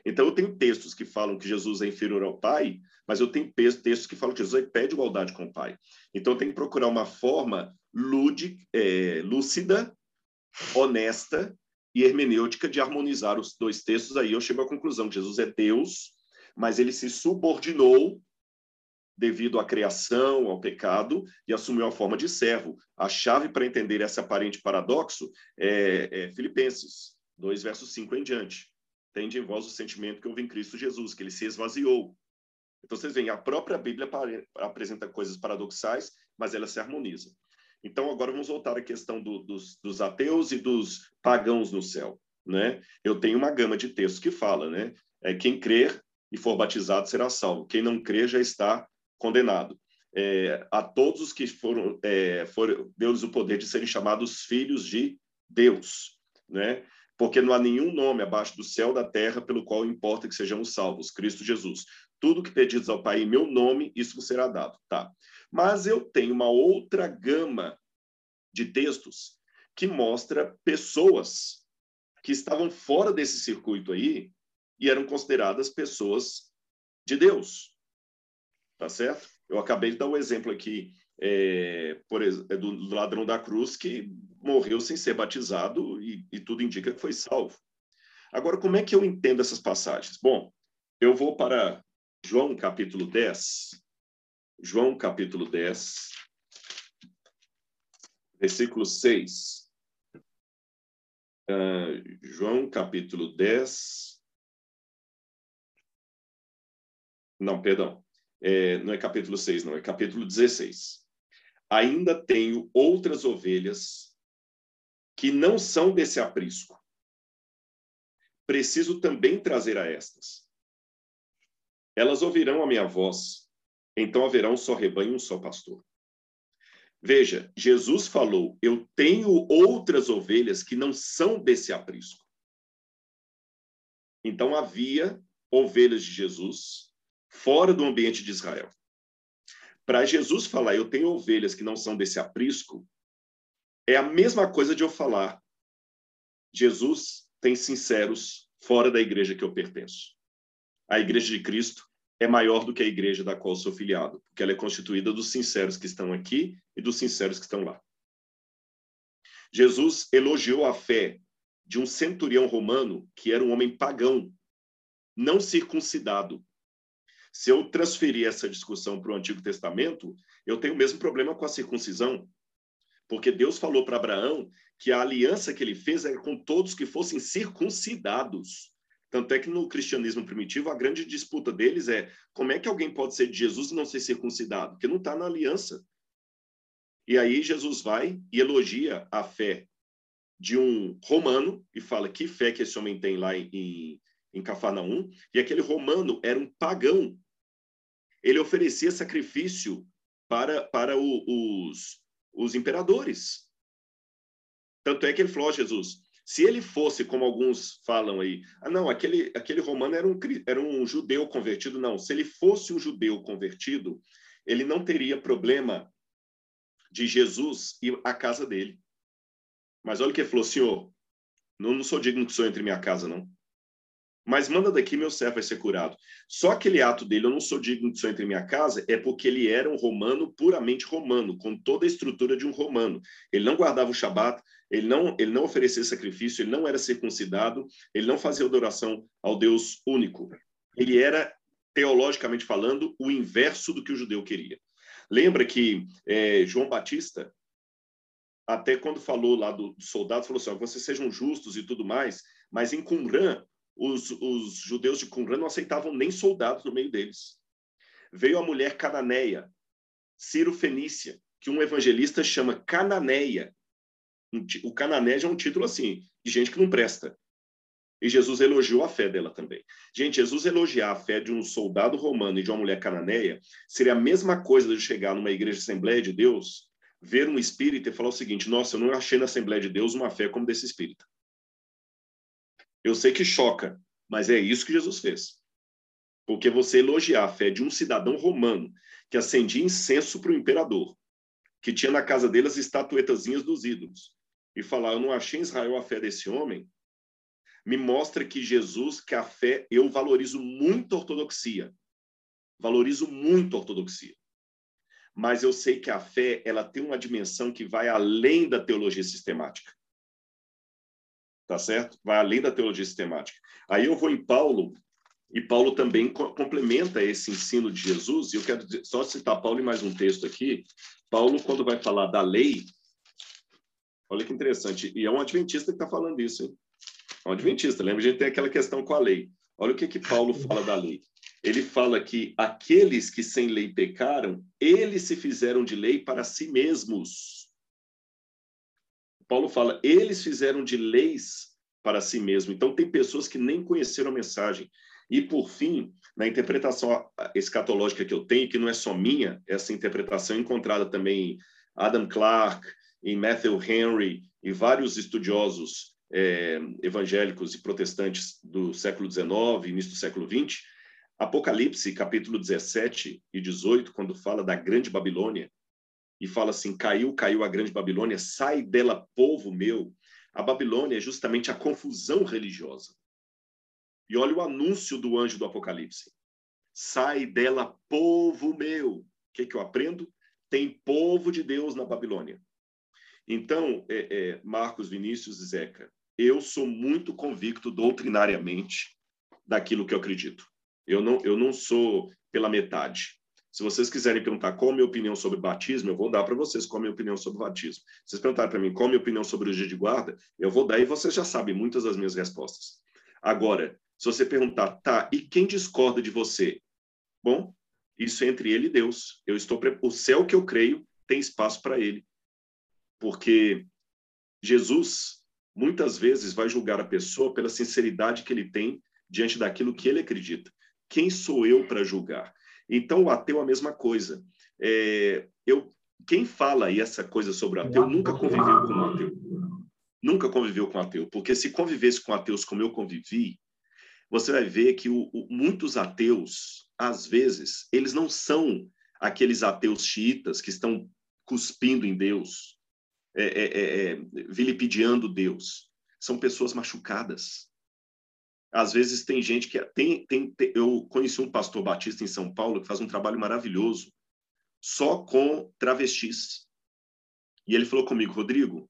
Então, eu tenho textos que falam que Jesus é inferior ao Pai, mas eu tenho textos que falam que Jesus pede igualdade com o Pai. Então, eu tenho que procurar uma forma lúdica, é, lúcida, honesta e hermenêutica de harmonizar os dois textos. Aí eu chego à conclusão que Jesus é Deus, mas ele se subordinou devido à criação, ao pecado, e assumiu a forma de servo. A chave para entender esse aparente paradoxo é, é Filipenses 2, versos 5 em diante. Tende em vós o sentimento que houve em Cristo Jesus, que ele se esvaziou. Então, vocês veem, a própria Bíblia apresenta coisas paradoxais, mas ela se harmoniza. Então, agora vamos voltar à questão do, dos, dos, ateus e dos pagãos no céu. Né? Eu tenho uma gama de textos que fala, né? É, quem crer e for batizado será salvo. Quem não crer já está condenado. É, a todos os que foram, é, foram deu-lhes o poder de serem chamados filhos de Deus, né? Porque não há nenhum nome abaixo do céu da terra pelo qual importa que sejamos salvos, Cristo Jesus. Tudo que pedidos ao Pai em meu nome, isso será dado, tá? Mas eu tenho uma outra gama de textos que mostra pessoas que estavam fora desse circuito aí e eram consideradas pessoas de Deus, tá certo? Eu acabei de dar o um exemplo aqui é, por, é do, do, ladrão da cruz que morreu sem ser batizado e, e tudo indica que foi salvo. Agora, como é que eu entendo essas passagens? Bom, eu vou para João capítulo 10. João capítulo 10, versículo 6. Uh, ah, João capítulo 10. Não, perdão é, não é capítulo 6, não, é capítulo 16. Ainda tenho outras ovelhas que não são desse aprisco. Preciso também trazer a estas. Elas ouvirão a minha voz, então haverá um só rebanho um só pastor. Veja, Jesus falou: Eu tenho outras ovelhas que não são desse aprisco. Então havia ovelhas de Jesus fora do ambiente de Israel. Para Jesus falar, eu tenho ovelhas que não são desse aprisco, é a mesma coisa de eu falar, Jesus tem sinceros fora da igreja que eu pertenço. a igreja de Cristo é maior do que a igreja da qual sou filiado, porque ela é constituída dos sinceros que estão aqui e dos sinceros que estão lá. Jesus elogiou a fé de um centurião romano que era um homem pagão, não circuncidado. Se eu transferir essa discussão para o Antigo Testamento, eu tenho o mesmo problema com a circuncisão. Porque Deus falou para Abraão que a aliança que ele fez era com todos que fossem circuncidados. Tanto é que no cristianismo primitivo, a grande disputa deles é como é que alguém pode ser de Jesus e não ser circuncidado? Porque não está na aliança. E aí Jesus vai e elogia a fé de um romano e fala que fé que esse homem tem lá em, em Cafarnaum. E aquele romano era um pagão. Ele oferecia sacrifício para, para o, os, os imperadores. Tanto é que ele falou, oh, Jesus, se ele fosse, como alguns falam aí, ah, não, aquele, aquele romano era um, era um judeu convertido. Não, se ele fosse um judeu convertido, ele não teria problema de Jesus ir à casa dele. Mas olha o que ele falou, senhor, não, não sou digno que sou entre minha casa, não. Mas manda daqui, meu servo vai ser curado. Só aquele ato dele, eu não sou digno de só entre minha casa, é porque ele era um romano puramente romano, com toda a estrutura de um romano. Ele não guardava o Shabat, ele não, ele não oferecia sacrifício, ele não era circuncidado, ele não fazia adoração ao Deus único. Ele era, teologicamente falando, o inverso do que o judeu queria. Lembra que é, João Batista, até quando falou lá do, do soldado, falou assim: vocês sejam justos e tudo mais, mas em Qumran os, os judeus de Qumran não aceitavam nem soldados no meio deles. Veio a mulher cananeia, Ciro Fenícia, que um evangelista chama Cananeia. O Cananeia é um título assim, de gente que não presta. E Jesus elogiou a fé dela também. Gente, Jesus elogiar a fé de um soldado romano e de uma mulher cananeia seria a mesma coisa de chegar numa igreja Assembleia de Deus, ver um espírita e falar o seguinte: Nossa, eu não achei na Assembleia de Deus uma fé como desse espírita. Eu sei que choca, mas é isso que Jesus fez. Porque você elogiar a fé de um cidadão romano que acendia incenso para o imperador, que tinha na casa dele as estatuetazinhas dos ídolos, e falar, eu não achei em Israel a fé desse homem, me mostra que Jesus, que a fé, eu valorizo muito a ortodoxia. Valorizo muito a ortodoxia. Mas eu sei que a fé, ela tem uma dimensão que vai além da teologia sistemática tá certo? Vai além da teologia sistemática. Aí eu vou em Paulo, e Paulo também co complementa esse ensino de Jesus, e eu quero só citar Paulo e mais um texto aqui. Paulo, quando vai falar da lei, olha que interessante, e é um adventista que está falando isso, hein? É um adventista, lembra? A gente tem aquela questão com a lei. Olha o que, que Paulo fala da lei. Ele fala que aqueles que sem lei pecaram, eles se fizeram de lei para si mesmos Paulo fala, eles fizeram de leis para si mesmo. Então, tem pessoas que nem conheceram a mensagem. E, por fim, na interpretação escatológica que eu tenho, que não é só minha, essa interpretação é encontrada também em Adam Clarke, em Matthew Henry e vários estudiosos é, evangélicos e protestantes do século XIX, início do século XX, Apocalipse, capítulo 17 e 18, quando fala da grande Babilônia, e fala assim: caiu, caiu a grande Babilônia, sai dela, povo meu. A Babilônia é justamente a confusão religiosa. E olha o anúncio do anjo do Apocalipse: sai dela, povo meu. O que, que eu aprendo? Tem povo de Deus na Babilônia. Então, é, é, Marcos, Vinícius e Zeca, eu sou muito convicto doutrinariamente daquilo que eu acredito. Eu não, eu não sou pela metade. Se vocês quiserem perguntar qual a minha opinião sobre batismo, eu vou dar para vocês qual a minha opinião sobre batismo. Se vocês perguntarem para mim qual a minha opinião sobre o dia de guarda, eu vou dar e vocês já sabem muitas das minhas respostas. Agora, se você perguntar, tá, e quem discorda de você? Bom, isso é entre ele e Deus. Eu estou o céu que eu creio tem espaço para ele. Porque Jesus muitas vezes vai julgar a pessoa pela sinceridade que ele tem diante daquilo que ele acredita. Quem sou eu para julgar? Então, o ateu é a mesma coisa. É, eu, quem fala aí essa coisa sobre o ateu nunca conviveu com um ateu. Nunca conviveu com um ateu. Porque se convivesse com ateus como eu convivi, você vai ver que o, o, muitos ateus, às vezes, eles não são aqueles ateus xiitas que estão cuspindo em Deus, é, é, é, é vilipendiando Deus. São pessoas machucadas. Às vezes tem gente que tem, tem, tem, eu conheci um pastor batista em São Paulo que faz um trabalho maravilhoso só com travestis. E ele falou comigo, Rodrigo,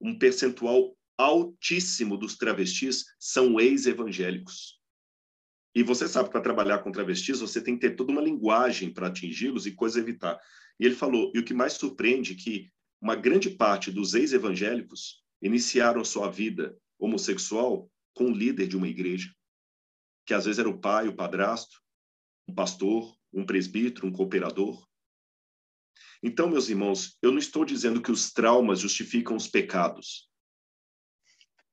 um percentual altíssimo dos travestis são ex-evangélicos. E você sabe que para trabalhar com travestis, você tem que ter toda uma linguagem para atingi-los e coisa evitar. E ele falou, e o que mais surpreende é que uma grande parte dos ex-evangélicos iniciaram sua vida homossexual com um líder de uma igreja, que às vezes era o pai, o padrasto, um pastor, um presbítero, um cooperador. Então, meus irmãos, eu não estou dizendo que os traumas justificam os pecados,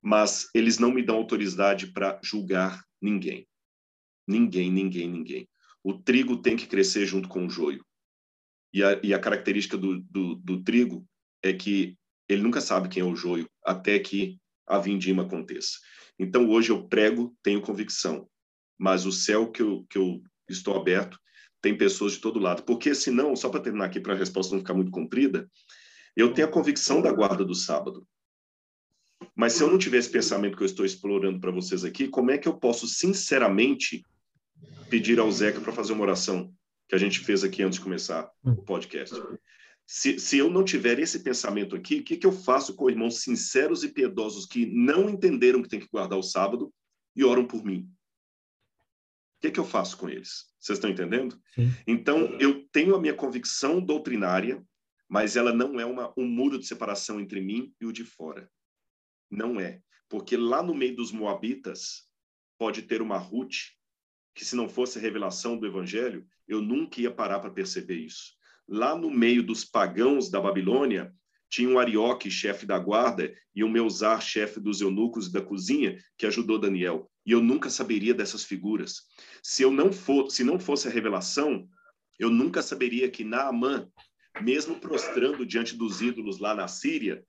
mas eles não me dão autoridade para julgar ninguém. Ninguém, ninguém, ninguém. O trigo tem que crescer junto com o joio. E a, e a característica do, do, do trigo é que ele nunca sabe quem é o joio até que a vindima aconteça. Então, hoje eu prego, tenho convicção, mas o céu que eu, que eu estou aberto tem pessoas de todo lado. Porque, senão, só para terminar aqui, para a resposta não ficar muito comprida, eu tenho a convicção da guarda do sábado. Mas se eu não tiver esse pensamento que eu estou explorando para vocês aqui, como é que eu posso, sinceramente, pedir ao Zeca para fazer uma oração que a gente fez aqui antes de começar o podcast? Se, se eu não tiver esse pensamento aqui, o que, que eu faço com irmãos sinceros e piedosos que não entenderam que tem que guardar o sábado e oram por mim? O que, que eu faço com eles? Vocês estão entendendo? Sim. Então, eu tenho a minha convicção doutrinária, mas ela não é uma, um muro de separação entre mim e o de fora. Não é. Porque lá no meio dos Moabitas, pode ter uma Ruth, que se não fosse a revelação do Evangelho, eu nunca ia parar para perceber isso. Lá no meio dos pagãos da Babilônia, tinha um Arioque, chefe da guarda, e um Meusar, chefe dos eunucos da cozinha, que ajudou Daniel. E eu nunca saberia dessas figuras. Se eu não for, se não fosse a revelação, eu nunca saberia que Naamã, mesmo prostrando diante dos ídolos lá na Síria,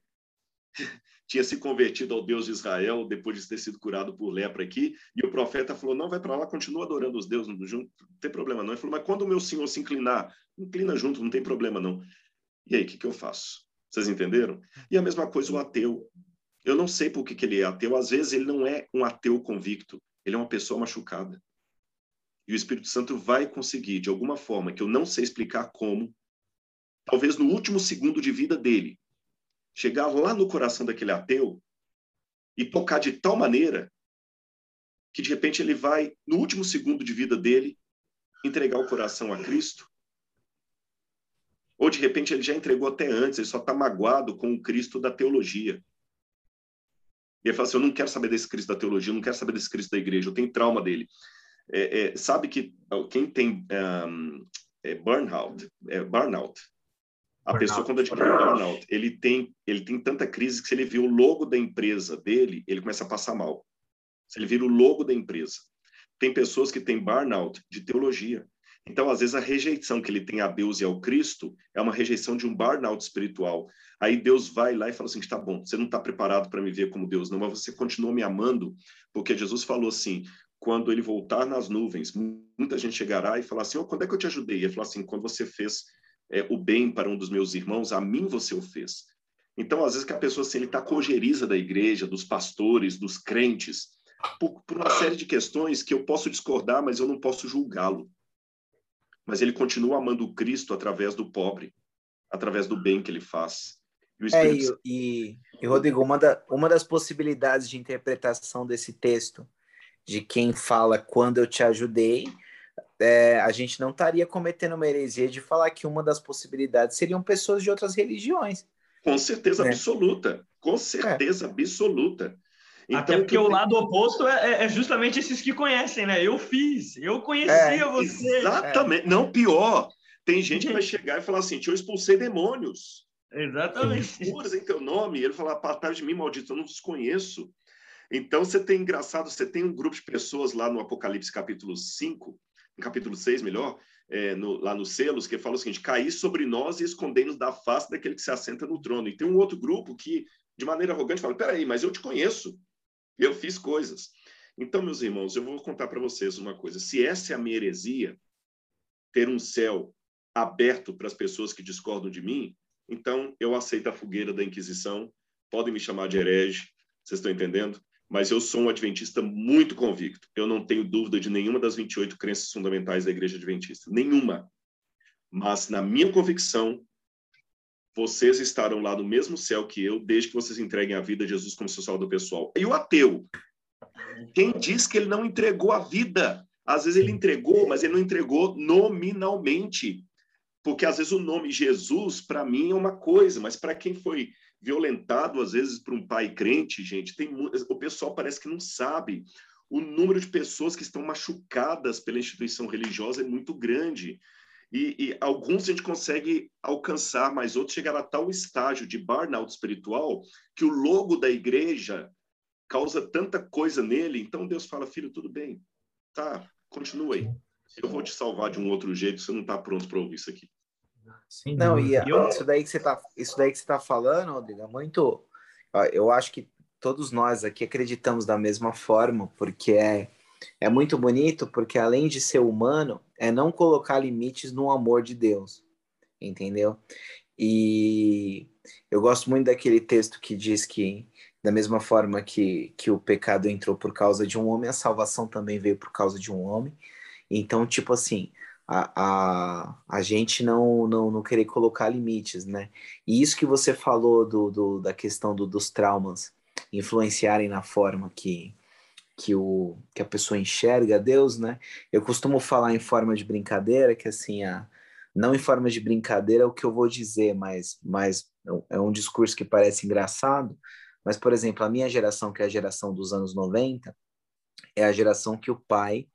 tinha se convertido ao Deus de Israel depois de ter sido curado por lepra aqui, e o profeta falou: "Não vai para lá, continua adorando os deuses, não, tem problema não". Ele falou: "Mas quando o meu Senhor se inclinar, inclina junto, não tem problema não". E aí, o que, que eu faço? Vocês entenderam? E a mesma coisa o ateu. Eu não sei por que, que ele é ateu. Às vezes ele não é um ateu convicto. Ele é uma pessoa machucada. E o Espírito Santo vai conseguir, de alguma forma, que eu não sei explicar como, talvez no último segundo de vida dele, chegar lá no coração daquele ateu e tocar de tal maneira que de repente ele vai, no último segundo de vida dele, entregar o coração a Cristo. Ou de repente ele já entregou até antes, ele só está magoado com o Cristo da teologia. E ele fala assim: Eu não quero saber desse Cristo da teologia, eu não quero saber desse Cristo da igreja, eu tenho trauma dele. É, é, sabe que quem tem um, é burnout, é burnout, a burnout. pessoa, quando adquire burnout, ele tem, ele tem tanta crise que se ele vê o logo da empresa dele, ele começa a passar mal. Se ele vira o logo da empresa. Tem pessoas que têm burnout de teologia. Então, às vezes, a rejeição que ele tem a Deus e ao Cristo é uma rejeição de um burnout espiritual. Aí Deus vai lá e fala assim: tá bom, você não está preparado para me ver como Deus, não, mas você continua me amando, porque Jesus falou assim: quando ele voltar nas nuvens, muita gente chegará e falar assim: oh, quando é que eu te ajudei? E ele fala assim: quando você fez é, o bem para um dos meus irmãos, a mim você o fez. Então, às vezes, que a pessoa assim, ele está cojeriza da igreja, dos pastores, dos crentes, por, por uma série de questões que eu posso discordar, mas eu não posso julgá-lo. Mas ele continua amando Cristo através do pobre, através do bem que ele faz. E, é, e, e, e, Rodrigo, uma, da, uma das possibilidades de interpretação desse texto, de quem fala quando eu te ajudei, é, a gente não estaria cometendo uma heresia de falar que uma das possibilidades seriam pessoas de outras religiões. Com certeza né? absoluta, com certeza é. absoluta. Então, Até porque o lado oposto é, é, é, justamente esses que conhecem, né? Eu fiz, eu conhecia é, você. Exatamente. Não, pior. Tem gente que vai chegar e falar assim: eu expulsei demônios. Exatamente. Curas em teu nome. E ele fala: apartai de mim, maldito, eu não os conheço. Então, você tem, engraçado, você tem um grupo de pessoas lá no Apocalipse capítulo 5, no capítulo 6, melhor, é, no, lá nos selos, que fala o seguinte: cair sobre nós e esconder-nos da face daquele que se assenta no trono. E tem um outro grupo que, de maneira arrogante, fala: peraí, mas eu te conheço, eu fiz coisas. Então, meus irmãos, eu vou contar para vocês uma coisa: se essa é a minha heresia, ter um céu aberto para as pessoas que discordam de mim, então eu aceito a fogueira da Inquisição, podem me chamar de herege, vocês estão entendendo? Mas eu sou um adventista muito convicto. Eu não tenho dúvida de nenhuma das 28 crenças fundamentais da Igreja Adventista, nenhuma. Mas na minha convicção, vocês estarão lá no mesmo céu que eu, desde que vocês entreguem a vida a Jesus como seu salvador pessoal. E o ateu? Quem diz que ele não entregou a vida? Às vezes ele entregou, mas ele não entregou nominalmente. Porque às vezes o nome Jesus, para mim, é uma coisa, mas para quem foi violentado, às vezes, por um pai crente, gente, tem o pessoal parece que não sabe. O número de pessoas que estão machucadas pela instituição religiosa é muito grande. E, e, alguns a gente consegue alcançar, mas outros chegaram a tal estágio de burnout espiritual que o logo da igreja causa tanta coisa nele. Então Deus fala, filho, tudo bem, tá, continua aí. Eu vou te salvar de um outro jeito, você não está pronto para ouvir isso aqui. Sim, não, e eu... isso daí que você está isso daí que você tá falando, Rodrigo, é muito. Eu acho que todos nós aqui acreditamos da mesma forma, porque é é muito bonito porque além de ser humano, é não colocar limites no amor de Deus, entendeu? E eu gosto muito daquele texto que diz que da mesma forma que, que o pecado entrou por causa de um homem, a salvação também veio por causa de um homem. Então, tipo assim, a, a, a gente não, não, não querer colocar limites, né? E isso que você falou do, do da questão do, dos traumas influenciarem na forma que, que, o, que a pessoa enxerga Deus, né? Eu costumo falar em forma de brincadeira, que assim, a, não em forma de brincadeira é o que eu vou dizer, mas, mas é um discurso que parece engraçado, mas, por exemplo, a minha geração, que é a geração dos anos 90, é a geração que o pai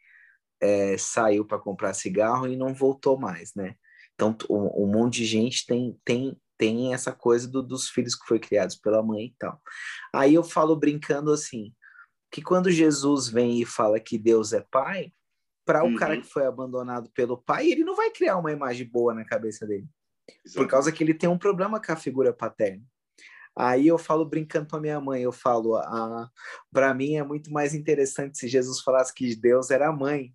é, saiu para comprar cigarro e não voltou mais, né? Então, um, um monte de gente tem, tem, tem essa coisa do, dos filhos que foi criados pela mãe e tal. Aí eu falo brincando assim, que quando Jesus vem e fala que Deus é pai, para uhum. o cara que foi abandonado pelo pai, ele não vai criar uma imagem boa na cabeça dele. Exato. Por causa que ele tem um problema com a figura paterna. Aí eu falo brincando com a minha mãe, eu falo, ah, para mim é muito mais interessante se Jesus falasse que Deus era a mãe.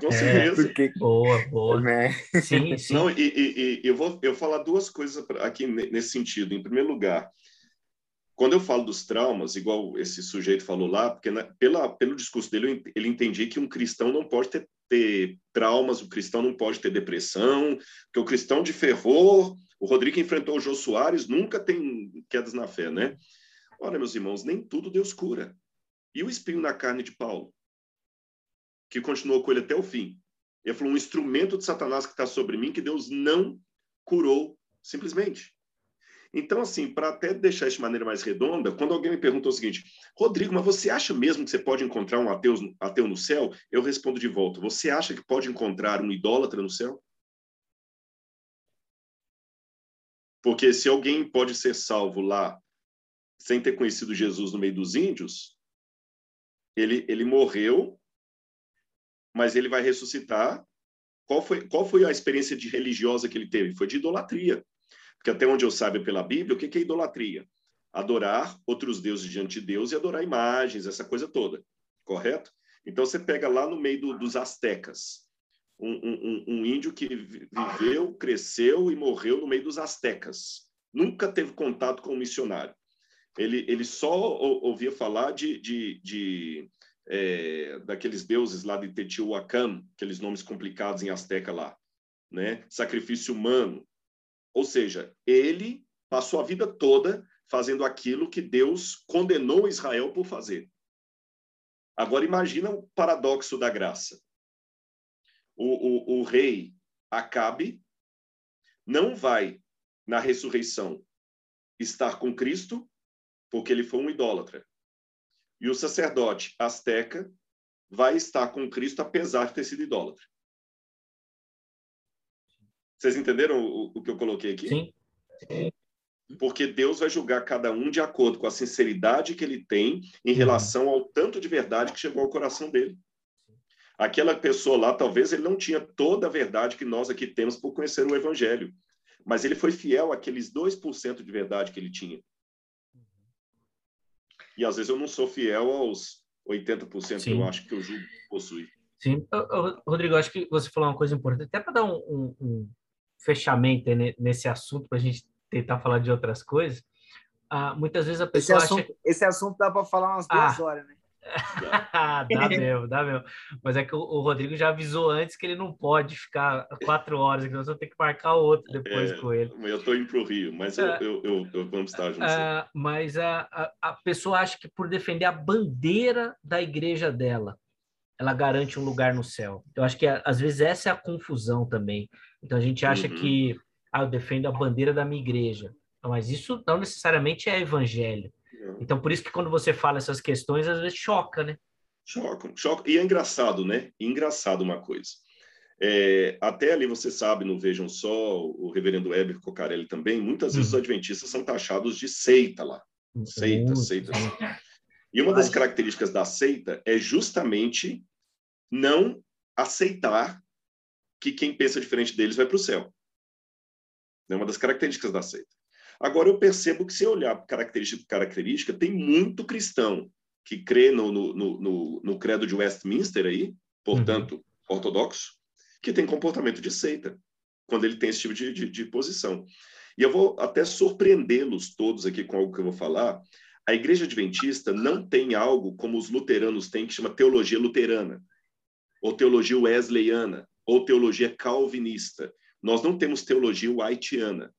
Com certeza. É, porque... Boa, boa. Né? Sim, sim. Não, e, e, e, eu vou eu falar duas coisas aqui nesse sentido. Em primeiro lugar, quando eu falo dos traumas, igual esse sujeito falou lá, porque na, pela, pelo discurso dele, ele entendia que um cristão não pode ter, ter traumas, o cristão não pode ter depressão, que o cristão de fervor, o Rodrigo enfrentou o Jô Soares, nunca tem quedas na fé, né? Olha, meus irmãos, nem tudo Deus cura. E o espinho na carne de Paulo, que continuou com ele até o fim. Ele falou, um instrumento de Satanás que está sobre mim, que Deus não curou, simplesmente. Então, assim, para até deixar isso de maneira mais redonda, quando alguém me perguntou o seguinte, Rodrigo, mas você acha mesmo que você pode encontrar um ateu, ateu no céu? Eu respondo de volta, você acha que pode encontrar um idólatra no céu? Porque se alguém pode ser salvo lá sem ter conhecido Jesus no meio dos índios, ele, ele morreu, mas ele vai ressuscitar. Qual foi, qual foi a experiência de religiosa que ele teve? Foi de idolatria. Porque até onde eu saiba pela Bíblia, o que é idolatria? Adorar outros deuses diante de Deus e adorar imagens, essa coisa toda, correto? Então você pega lá no meio do, dos astecas, um, um, um, índio que viveu, cresceu e morreu no meio dos astecas. Nunca teve contato com um missionário. Ele, ele só ouvia falar de, de, de é, daqueles deuses lá de Teotihuacan, aqueles nomes complicados em asteca lá, né? Sacrifício humano, ou seja, ele passou a vida toda fazendo aquilo que Deus condenou Israel por fazer. Agora imagina o paradoxo da graça. O, o, o rei Acabe não vai, na ressurreição, estar com Cristo, porque ele foi um idólatra. E o sacerdote asteca vai estar com Cristo, apesar de ter sido idólatra. Vocês entenderam o, o que eu coloquei aqui? Sim. Porque Deus vai julgar cada um de acordo com a sinceridade que ele tem em relação ao tanto de verdade que chegou ao coração dele. Aquela pessoa lá, talvez ele não tinha toda a verdade que nós aqui temos por conhecer o Evangelho, mas ele foi fiel àqueles 2% de verdade que ele tinha. E às vezes eu não sou fiel aos 80% Sim. que eu acho que o julgo possui. Sim, Rodrigo, acho que você falou uma coisa importante, até para dar um, um fechamento nesse assunto, para a gente tentar falar de outras coisas, ah, muitas vezes a pessoa esse assunto, acha... Esse assunto dá para falar umas duas ah. horas, né? dá mesmo, dá mesmo. Mas é que o, o, Rodrigo já avisou antes que ele não pode ficar quatro horas, que nós vamos ter que marcar outro depois é, com ele. Eu estou indo para o Rio, mas eu, eu, eu, eu, vamos estar juntos. Ah, mas a, a, a pessoa acha que por defender a bandeira da igreja dela, ela garante um lugar no céu. Eu acho que às vezes essa é a confusão também. Então a gente acha uhum. que ah, eu defendo a bandeira da minha igreja. Mas isso não necessariamente é evangelho. Então, por isso que quando você fala essas questões, às vezes choca, né? Choca, choca. E é engraçado, né? Engraçado uma coisa. É, até ali você sabe, no Vejam Só, o reverendo Weber Cocarelli também, muitas vezes os uhum. adventistas são taxados de seita lá. Seita, seita. E uma das características da seita é justamente não aceitar que quem pensa diferente deles vai para o céu. É uma das características da seita. Agora, eu percebo que, se eu olhar característica por característica, tem muito cristão que crê no, no, no, no credo de Westminster aí, portanto, uhum. ortodoxo, que tem comportamento de seita, quando ele tem esse tipo de, de, de posição. E eu vou até surpreendê-los todos aqui com algo que eu vou falar. A igreja adventista não tem algo como os luteranos têm, que chama teologia luterana, ou teologia wesleyana, ou teologia calvinista. Nós não temos teologia whiteana.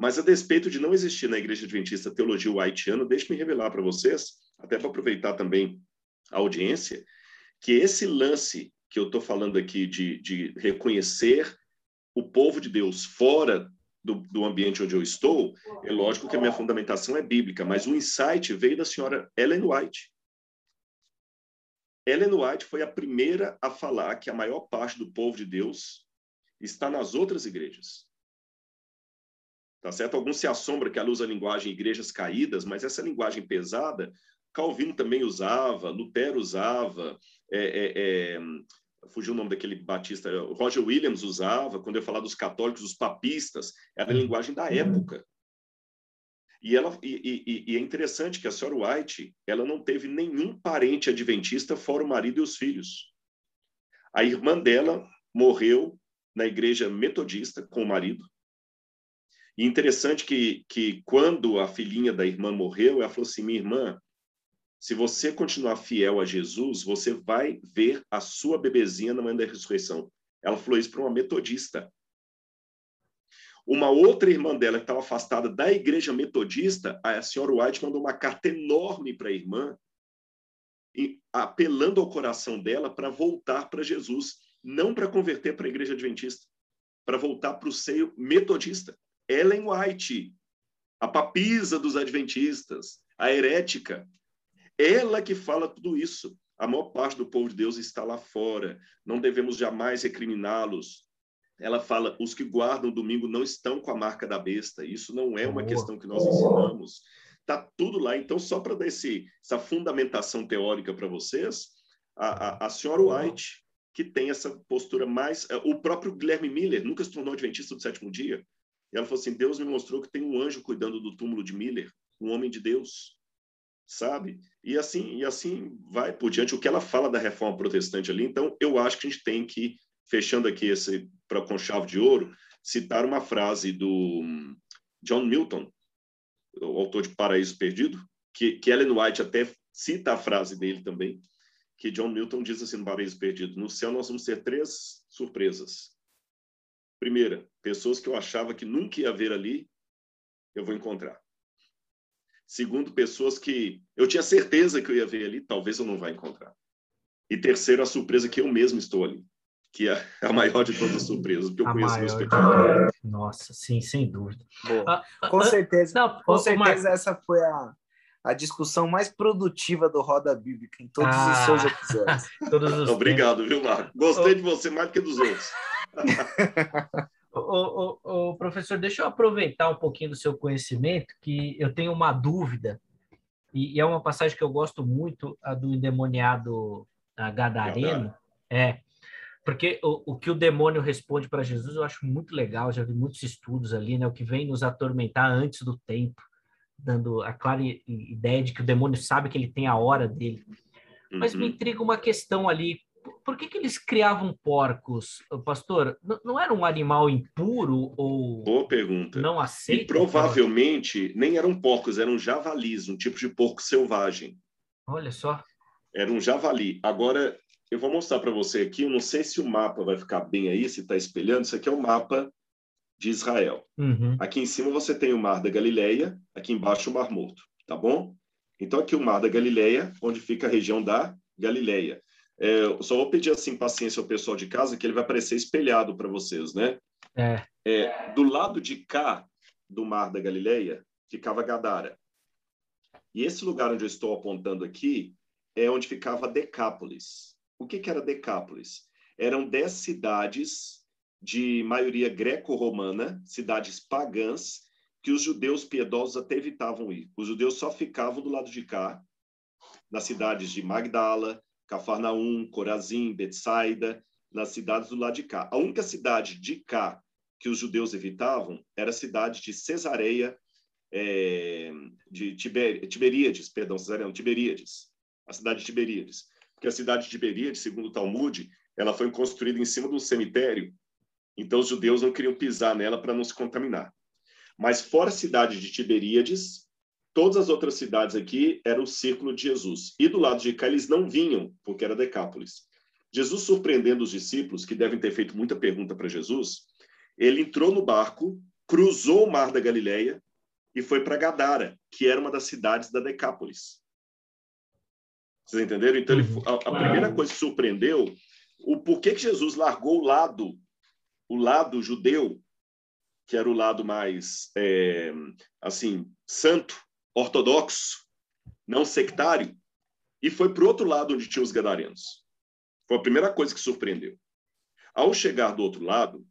Mas a despeito de não existir na Igreja Adventista teologia whiteana, deixe-me revelar para vocês, até para aproveitar também a audiência, que esse lance que eu estou falando aqui de, de reconhecer o povo de Deus fora do, do, ambiente onde eu estou, é lógico que a minha fundamentação é bíblica, mas o insight veio da senhora Ellen White. Ellen White foi a primeira a falar que a maior parte do povo de Deus está nas outras igrejas. Tá certo? Alguns se assombram que ela usa a linguagem igrejas caídas, mas essa linguagem pesada, Calvino também usava, Lutero usava, é, é, é, fugiu o nome daquele batista, Roger Williams usava, quando eu falar dos católicos, os papistas, era a linguagem da época. E, ela, e, e, e, é interessante que a senhora White, ela não teve nenhum parente adventista fora o marido e os filhos. A irmã dela morreu na igreja metodista com o marido. E interessante que, que quando a filhinha da irmã morreu, ela falou assim: minha irmã, se você continuar fiel a Jesus, você vai ver a sua bebezinha na manhã da ressurreição. Ela falou isso para uma metodista. Uma outra irmã dela, que estava afastada da igreja metodista, a senhora White mandou uma carta enorme para a irmã, apelando ao coração dela para voltar para Jesus, não para converter para a igreja adventista, para voltar para o seio metodista. Ellen White, a papisa dos adventistas, a herética. Ela que fala tudo isso. A maior parte do povo de Deus está lá fora. Não devemos jamais recriminá-los. Ela fala: os que guardam o domingo não estão com a marca da besta. Isso não é uma questão que nós ensinamos. Está tudo lá. Então, só para dar esse, essa fundamentação teórica para vocês, a, a, a senhora White, que tem essa postura mais. É, o próprio Guilherme Miller nunca se tornou adventista do sétimo dia. E ela falou assim: Deus me mostrou que tem um anjo cuidando do túmulo de Miller, um homem de Deus, sabe? E assim, e assim vai por diante. O que ela fala da reforma protestante ali, então eu acho que a gente tem que, fechando aqui esse com chave de ouro, citar uma frase do John Milton, o autor de Paraíso Perdido, que, que Ellen White até cita a frase dele também, que John Milton diz assim no Paraíso Perdido: No céu nós vamos ter três surpresas. Primeira, pessoas que eu achava que nunca ia ver ali, eu vou encontrar. Segundo, pessoas que eu tinha certeza que eu ia ver ali, talvez eu não vá encontrar. E terceiro, a surpresa que eu mesmo estou ali, que é a maior de todas as surpresas, porque eu a conheço meus pecados. Nossa, sim, sem dúvida. Ah, ah, com ah, certeza, não, com certeza essa foi a, a discussão mais produtiva do Roda Bíblica em todos ah, os seus episódios. Todos Obrigado, tempos. viu, Marco? Gostei de você mais do que dos outros. o, o, o, professor, deixa eu aproveitar um pouquinho do seu conhecimento, que eu tenho uma dúvida, e, e é uma passagem que eu gosto muito, a do endemoniado a Gadareno, é, porque o, o que o demônio responde para Jesus eu acho muito legal, já vi muitos estudos ali, né, o que vem nos atormentar antes do tempo, dando a clara ideia de que o demônio sabe que ele tem a hora dele. Mas uhum. me intriga uma questão ali por que, que eles criavam porcos, pastor? Não, não era um animal impuro ou Boa pergunta. não aceito? E provavelmente nem eram porcos, eram javalis, um tipo de porco selvagem. Olha só. Era um javali. Agora, eu vou mostrar para você aqui, eu não sei se o mapa vai ficar bem aí, se está espelhando, isso aqui é o mapa de Israel. Uhum. Aqui em cima você tem o Mar da Galileia, aqui embaixo o Mar Morto, tá bom? Então aqui o Mar da Galileia, onde fica a região da Galileia. É, só vou pedir assim paciência ao pessoal de casa que ele vai aparecer espelhado para vocês, né? É. É, do lado de cá do Mar da Galileia ficava Gadara. E esse lugar onde eu estou apontando aqui é onde ficava Decápolis. O que, que era Decápolis? Eram dez cidades de maioria greco-romana, cidades pagãs, que os judeus piedosos até evitavam ir. Os judeus só ficavam do lado de cá, nas cidades de Magdala, Cafarnaum, Corazim, Betsaida, nas cidades do lado de cá. A única cidade de cá que os judeus evitavam era a cidade de Cesareia, é, de Tiber, Tiberíades, perdão, Cesareia não, Tiberíades, a cidade de Tiberíades. Porque a cidade de Tiberíades, segundo o Talmud, ela foi construída em cima de um cemitério então, os judeus não queriam pisar nela para não se contaminar. Mas fora a cidade de Tiberíades, todas as outras cidades aqui eram o círculo de Jesus. E do lado de cá eles não vinham, porque era Decápolis. Jesus surpreendendo os discípulos, que devem ter feito muita pergunta para Jesus, ele entrou no barco, cruzou o mar da Galileia e foi para Gadara, que era uma das cidades da Decápolis. Vocês entenderam? Então, ele, a, a primeira coisa que surpreendeu, o porquê que Jesus largou o lado o lado judeu, que era o lado mais, é, assim, santo, ortodoxo, não sectário, e foi para o outro lado onde tinha os gadarenos. Foi a primeira coisa que surpreendeu. Ao chegar do outro lado,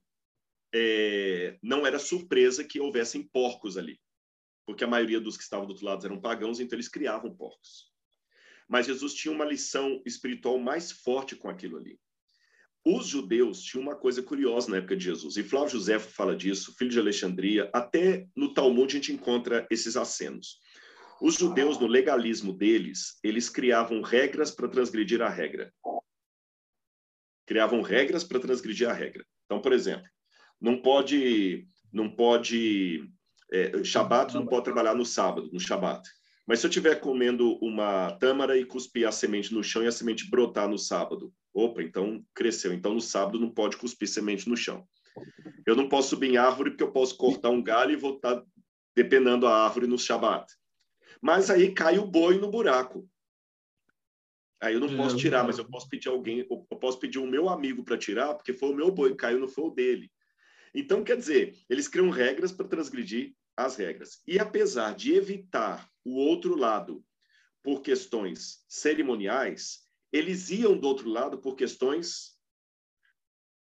é, não era surpresa que houvessem porcos ali, porque a maioria dos que estavam do outro lado eram pagãos, então eles criavam porcos. Mas Jesus tinha uma lição espiritual mais forte com aquilo ali. Os judeus tinham uma coisa curiosa na época de Jesus, e Flávio José fala disso, filho de Alexandria, até no Talmud a gente encontra esses acenos. Os judeus, no legalismo deles, eles criavam regras para transgredir a regra. Criavam regras para transgredir a regra. Então, por exemplo, não pode, não pode, é, Shabat não pode trabalhar no sábado, no Shabat. Mas se eu estiver comendo uma tâmara e cuspir a semente no chão e a semente brotar no sábado, Opa, então cresceu. Então no sábado não pode cuspir semente no chão. Eu não posso subir em árvore porque eu posso cortar um galho e vou estar depenando a árvore no Shabat. Mas aí cai o boi no buraco. Aí eu não posso tirar, mas eu posso pedir alguém, eu posso pedir o meu amigo para tirar, porque foi o meu boi que caiu, não foi o dele. Então, quer dizer, eles criam regras para transgredir as regras. E apesar de evitar o outro lado por questões cerimoniais, eles iam do outro lado por questões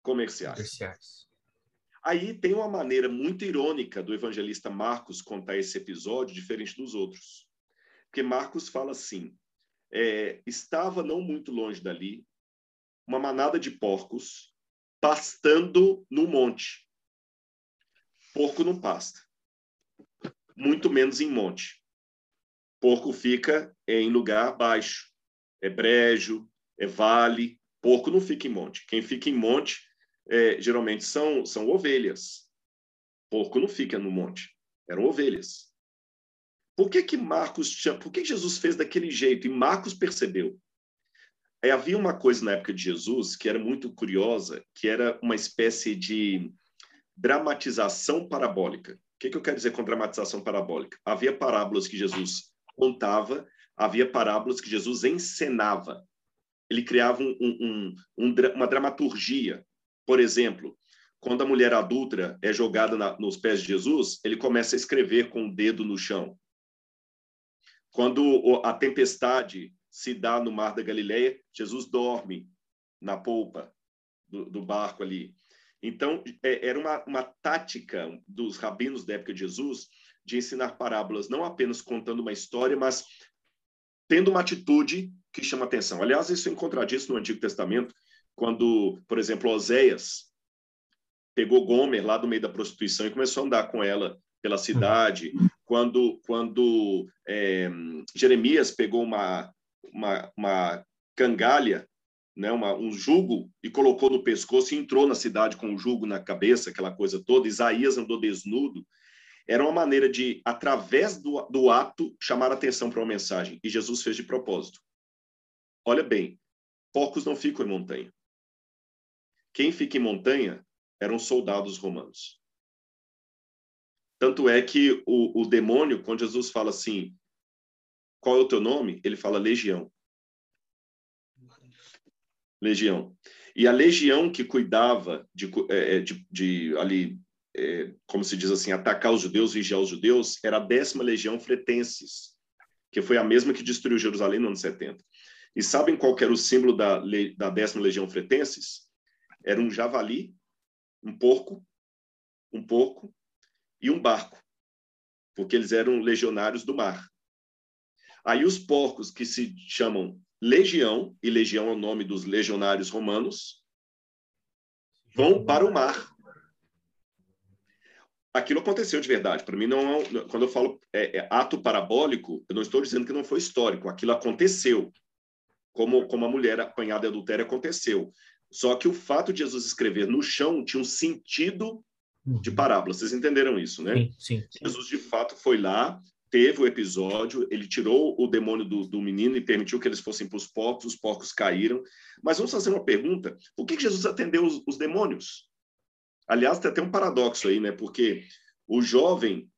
comerciais. comerciais. Aí tem uma maneira muito irônica do evangelista Marcos contar esse episódio, diferente dos outros. Porque Marcos fala assim: é, estava não muito longe dali uma manada de porcos pastando no monte. Porco não pasta, muito menos em monte. Porco fica em lugar baixo é brejo, é vale. Porco não fica em monte. Quem fica em monte é, geralmente são, são ovelhas. Porco não fica no monte. Eram ovelhas. Por que que Marcos, por que Jesus fez daquele jeito? E Marcos percebeu. É, havia uma coisa na época de Jesus que era muito curiosa, que era uma espécie de dramatização parabólica. O que, que eu quero dizer com dramatização parabólica? Havia parábolas que Jesus contava havia parábolas que Jesus encenava. Ele criava um, um, um, uma dramaturgia. Por exemplo, quando a mulher adulta é jogada na, nos pés de Jesus, ele começa a escrever com o dedo no chão. Quando a tempestade se dá no mar da Galileia, Jesus dorme na polpa do, do barco ali. Então, é, era uma, uma tática dos rabinos da época de Jesus de ensinar parábolas, não apenas contando uma história, mas tendo uma atitude que chama atenção. Aliás, isso é encontradíssimo no Antigo Testamento, quando, por exemplo, Oséias pegou Gomer lá do meio da prostituição e começou a andar com ela pela cidade. Quando, quando é, Jeremias pegou uma, uma, uma cangalha né, uma, um jugo e colocou no pescoço e entrou na cidade com o jugo na cabeça, aquela coisa toda. Isaías andou desnudo. Era uma maneira de, através do, do ato, chamar atenção para uma mensagem. E Jesus fez de propósito. Olha bem, porcos não ficam em montanha. Quem fica em montanha eram soldados romanos. Tanto é que o, o demônio, quando Jesus fala assim, qual é o teu nome? Ele fala legião. Legião. E a legião que cuidava de, é, é, de, de ali, é, como se diz assim, atacar os judeus, vigiar os judeus, era a décima legião fretenses, que foi a mesma que destruiu Jerusalém no ano 70. E sabem qual era o símbolo da, da décima legião fretenses? Era um javali, um porco, um porco e um barco, porque eles eram legionários do mar. Aí os porcos que se chamam legião, e legião é o nome dos legionários romanos, vão para o mar. Aquilo aconteceu de verdade. Para mim, não, é quando eu falo é, é, ato parabólico, eu não estou dizendo que não foi histórico. Aquilo aconteceu. Como, como a mulher apanhada adultéria aconteceu. Só que o fato de Jesus escrever no chão tinha um sentido de parábola. Vocês entenderam isso, né? Sim, sim, sim. Jesus, de fato, foi lá, teve o episódio, ele tirou o demônio do, do menino e permitiu que eles fossem para os porcos, os porcos caíram. Mas vamos fazer uma pergunta: por que Jesus atendeu os, os demônios? Aliás, tem até um paradoxo aí, né? Porque o jovem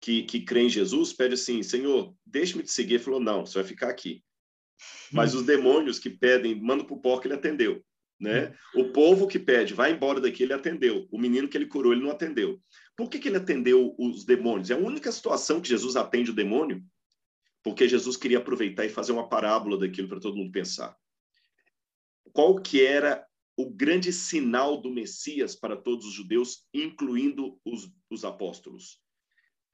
que, que crê em Jesus pede assim: Senhor, deixe-me te seguir. Ele falou: Não, você vai ficar aqui. Mas os demônios que pedem, manda para o porco, ele atendeu. Né? O povo que pede, vai embora daqui, ele atendeu. O menino que ele curou, ele não atendeu. Por que, que ele atendeu os demônios? É a única situação que Jesus atende o demônio, porque Jesus queria aproveitar e fazer uma parábola daquilo para todo mundo pensar. Qual que era o grande sinal do Messias para todos os judeus, incluindo os, os apóstolos?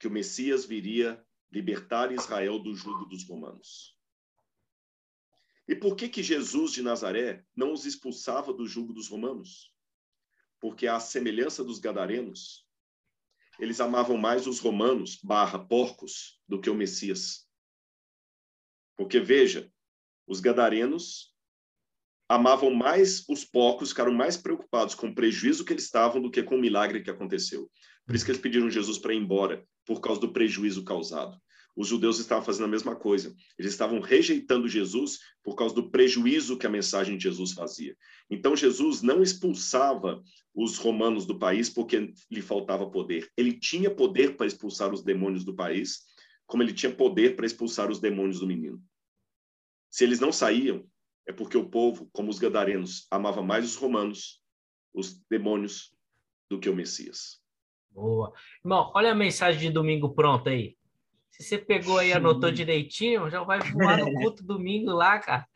Que o Messias viria libertar Israel do jugo dos romanos. E por que que Jesus de Nazaré não os expulsava do jugo dos romanos? Porque à semelhança dos gadarenos, eles amavam mais os romanos barra porcos do que o Messias. Porque veja, os gadarenos amavam mais os porcos, ficaram mais preocupados com o prejuízo que eles estavam do que com o milagre que aconteceu. Por isso que eles pediram Jesus para ir embora, por causa do prejuízo causado os judeus estavam fazendo a mesma coisa. Eles estavam rejeitando Jesus por causa do prejuízo que a mensagem de Jesus fazia. Então, Jesus não expulsava os romanos do país porque lhe faltava poder. Ele tinha poder para expulsar os demônios do país, como ele tinha poder para expulsar os demônios do menino. Se eles não saíam, é porque o povo, como os gadarenos, amava mais os romanos, os demônios, do que o Messias. Boa. Irmão, olha a mensagem de domingo pronta aí. Se você pegou aí, anotou direitinho, já vai voar no culto domingo lá, cara.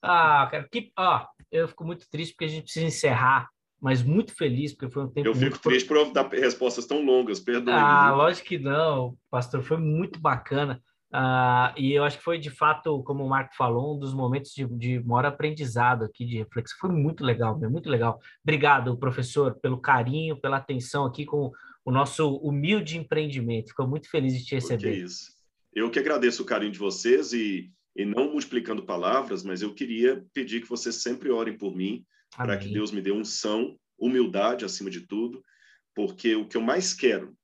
Ah, cara, que, ó, eu fico muito triste porque a gente precisa encerrar, mas muito feliz porque foi um tempo. Eu fico muito... triste por dar respostas tão longas, perdoe. Ah, lógico que não, pastor, foi muito bacana. Ah, e eu acho que foi de fato, como o Marco falou, um dos momentos de, de maior aprendizado aqui, de reflexão. Foi muito legal, muito legal. Obrigado, professor, pelo carinho, pela atenção aqui com o nosso humilde empreendimento. Fico muito feliz de te receber. Que isso. Eu que agradeço o carinho de vocês e, e não multiplicando palavras, mas eu queria pedir que vocês sempre orem por mim, para que Deus me dê unção, humildade acima de tudo, porque o que eu mais quero,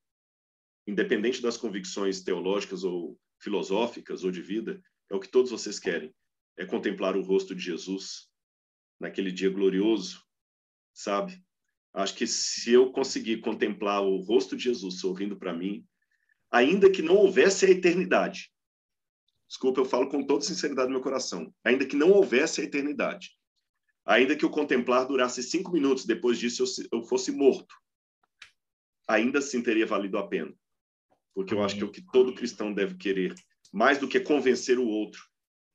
independente das convicções teológicas ou filosóficas ou de vida, é o que todos vocês querem, é contemplar o rosto de Jesus naquele dia glorioso, sabe? Acho que se eu conseguir contemplar o rosto de Jesus sorrindo para mim, ainda que não houvesse a eternidade, desculpa, eu falo com toda sinceridade no meu coração, ainda que não houvesse a eternidade, ainda que o contemplar durasse cinco minutos, depois disso eu fosse morto, ainda assim teria valido a pena. Porque eu acho que é o que todo cristão deve querer, mais do que convencer o outro,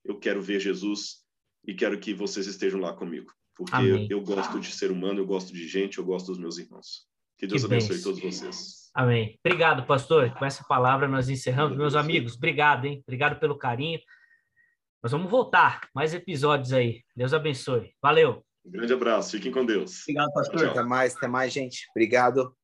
eu quero ver Jesus e quero que vocês estejam lá comigo porque Amém. eu gosto de ser humano, eu gosto de gente, eu gosto dos meus irmãos. Que Deus que abençoe todos vocês. Amém. Obrigado, pastor. Com essa palavra nós encerramos. Meus amigos, obrigado, hein? Obrigado pelo carinho. Nós vamos voltar. Mais episódios aí. Deus abençoe. Valeu. Um grande abraço. Fiquem com Deus. Obrigado, pastor. Tchau. Até mais, até mais, gente. Obrigado.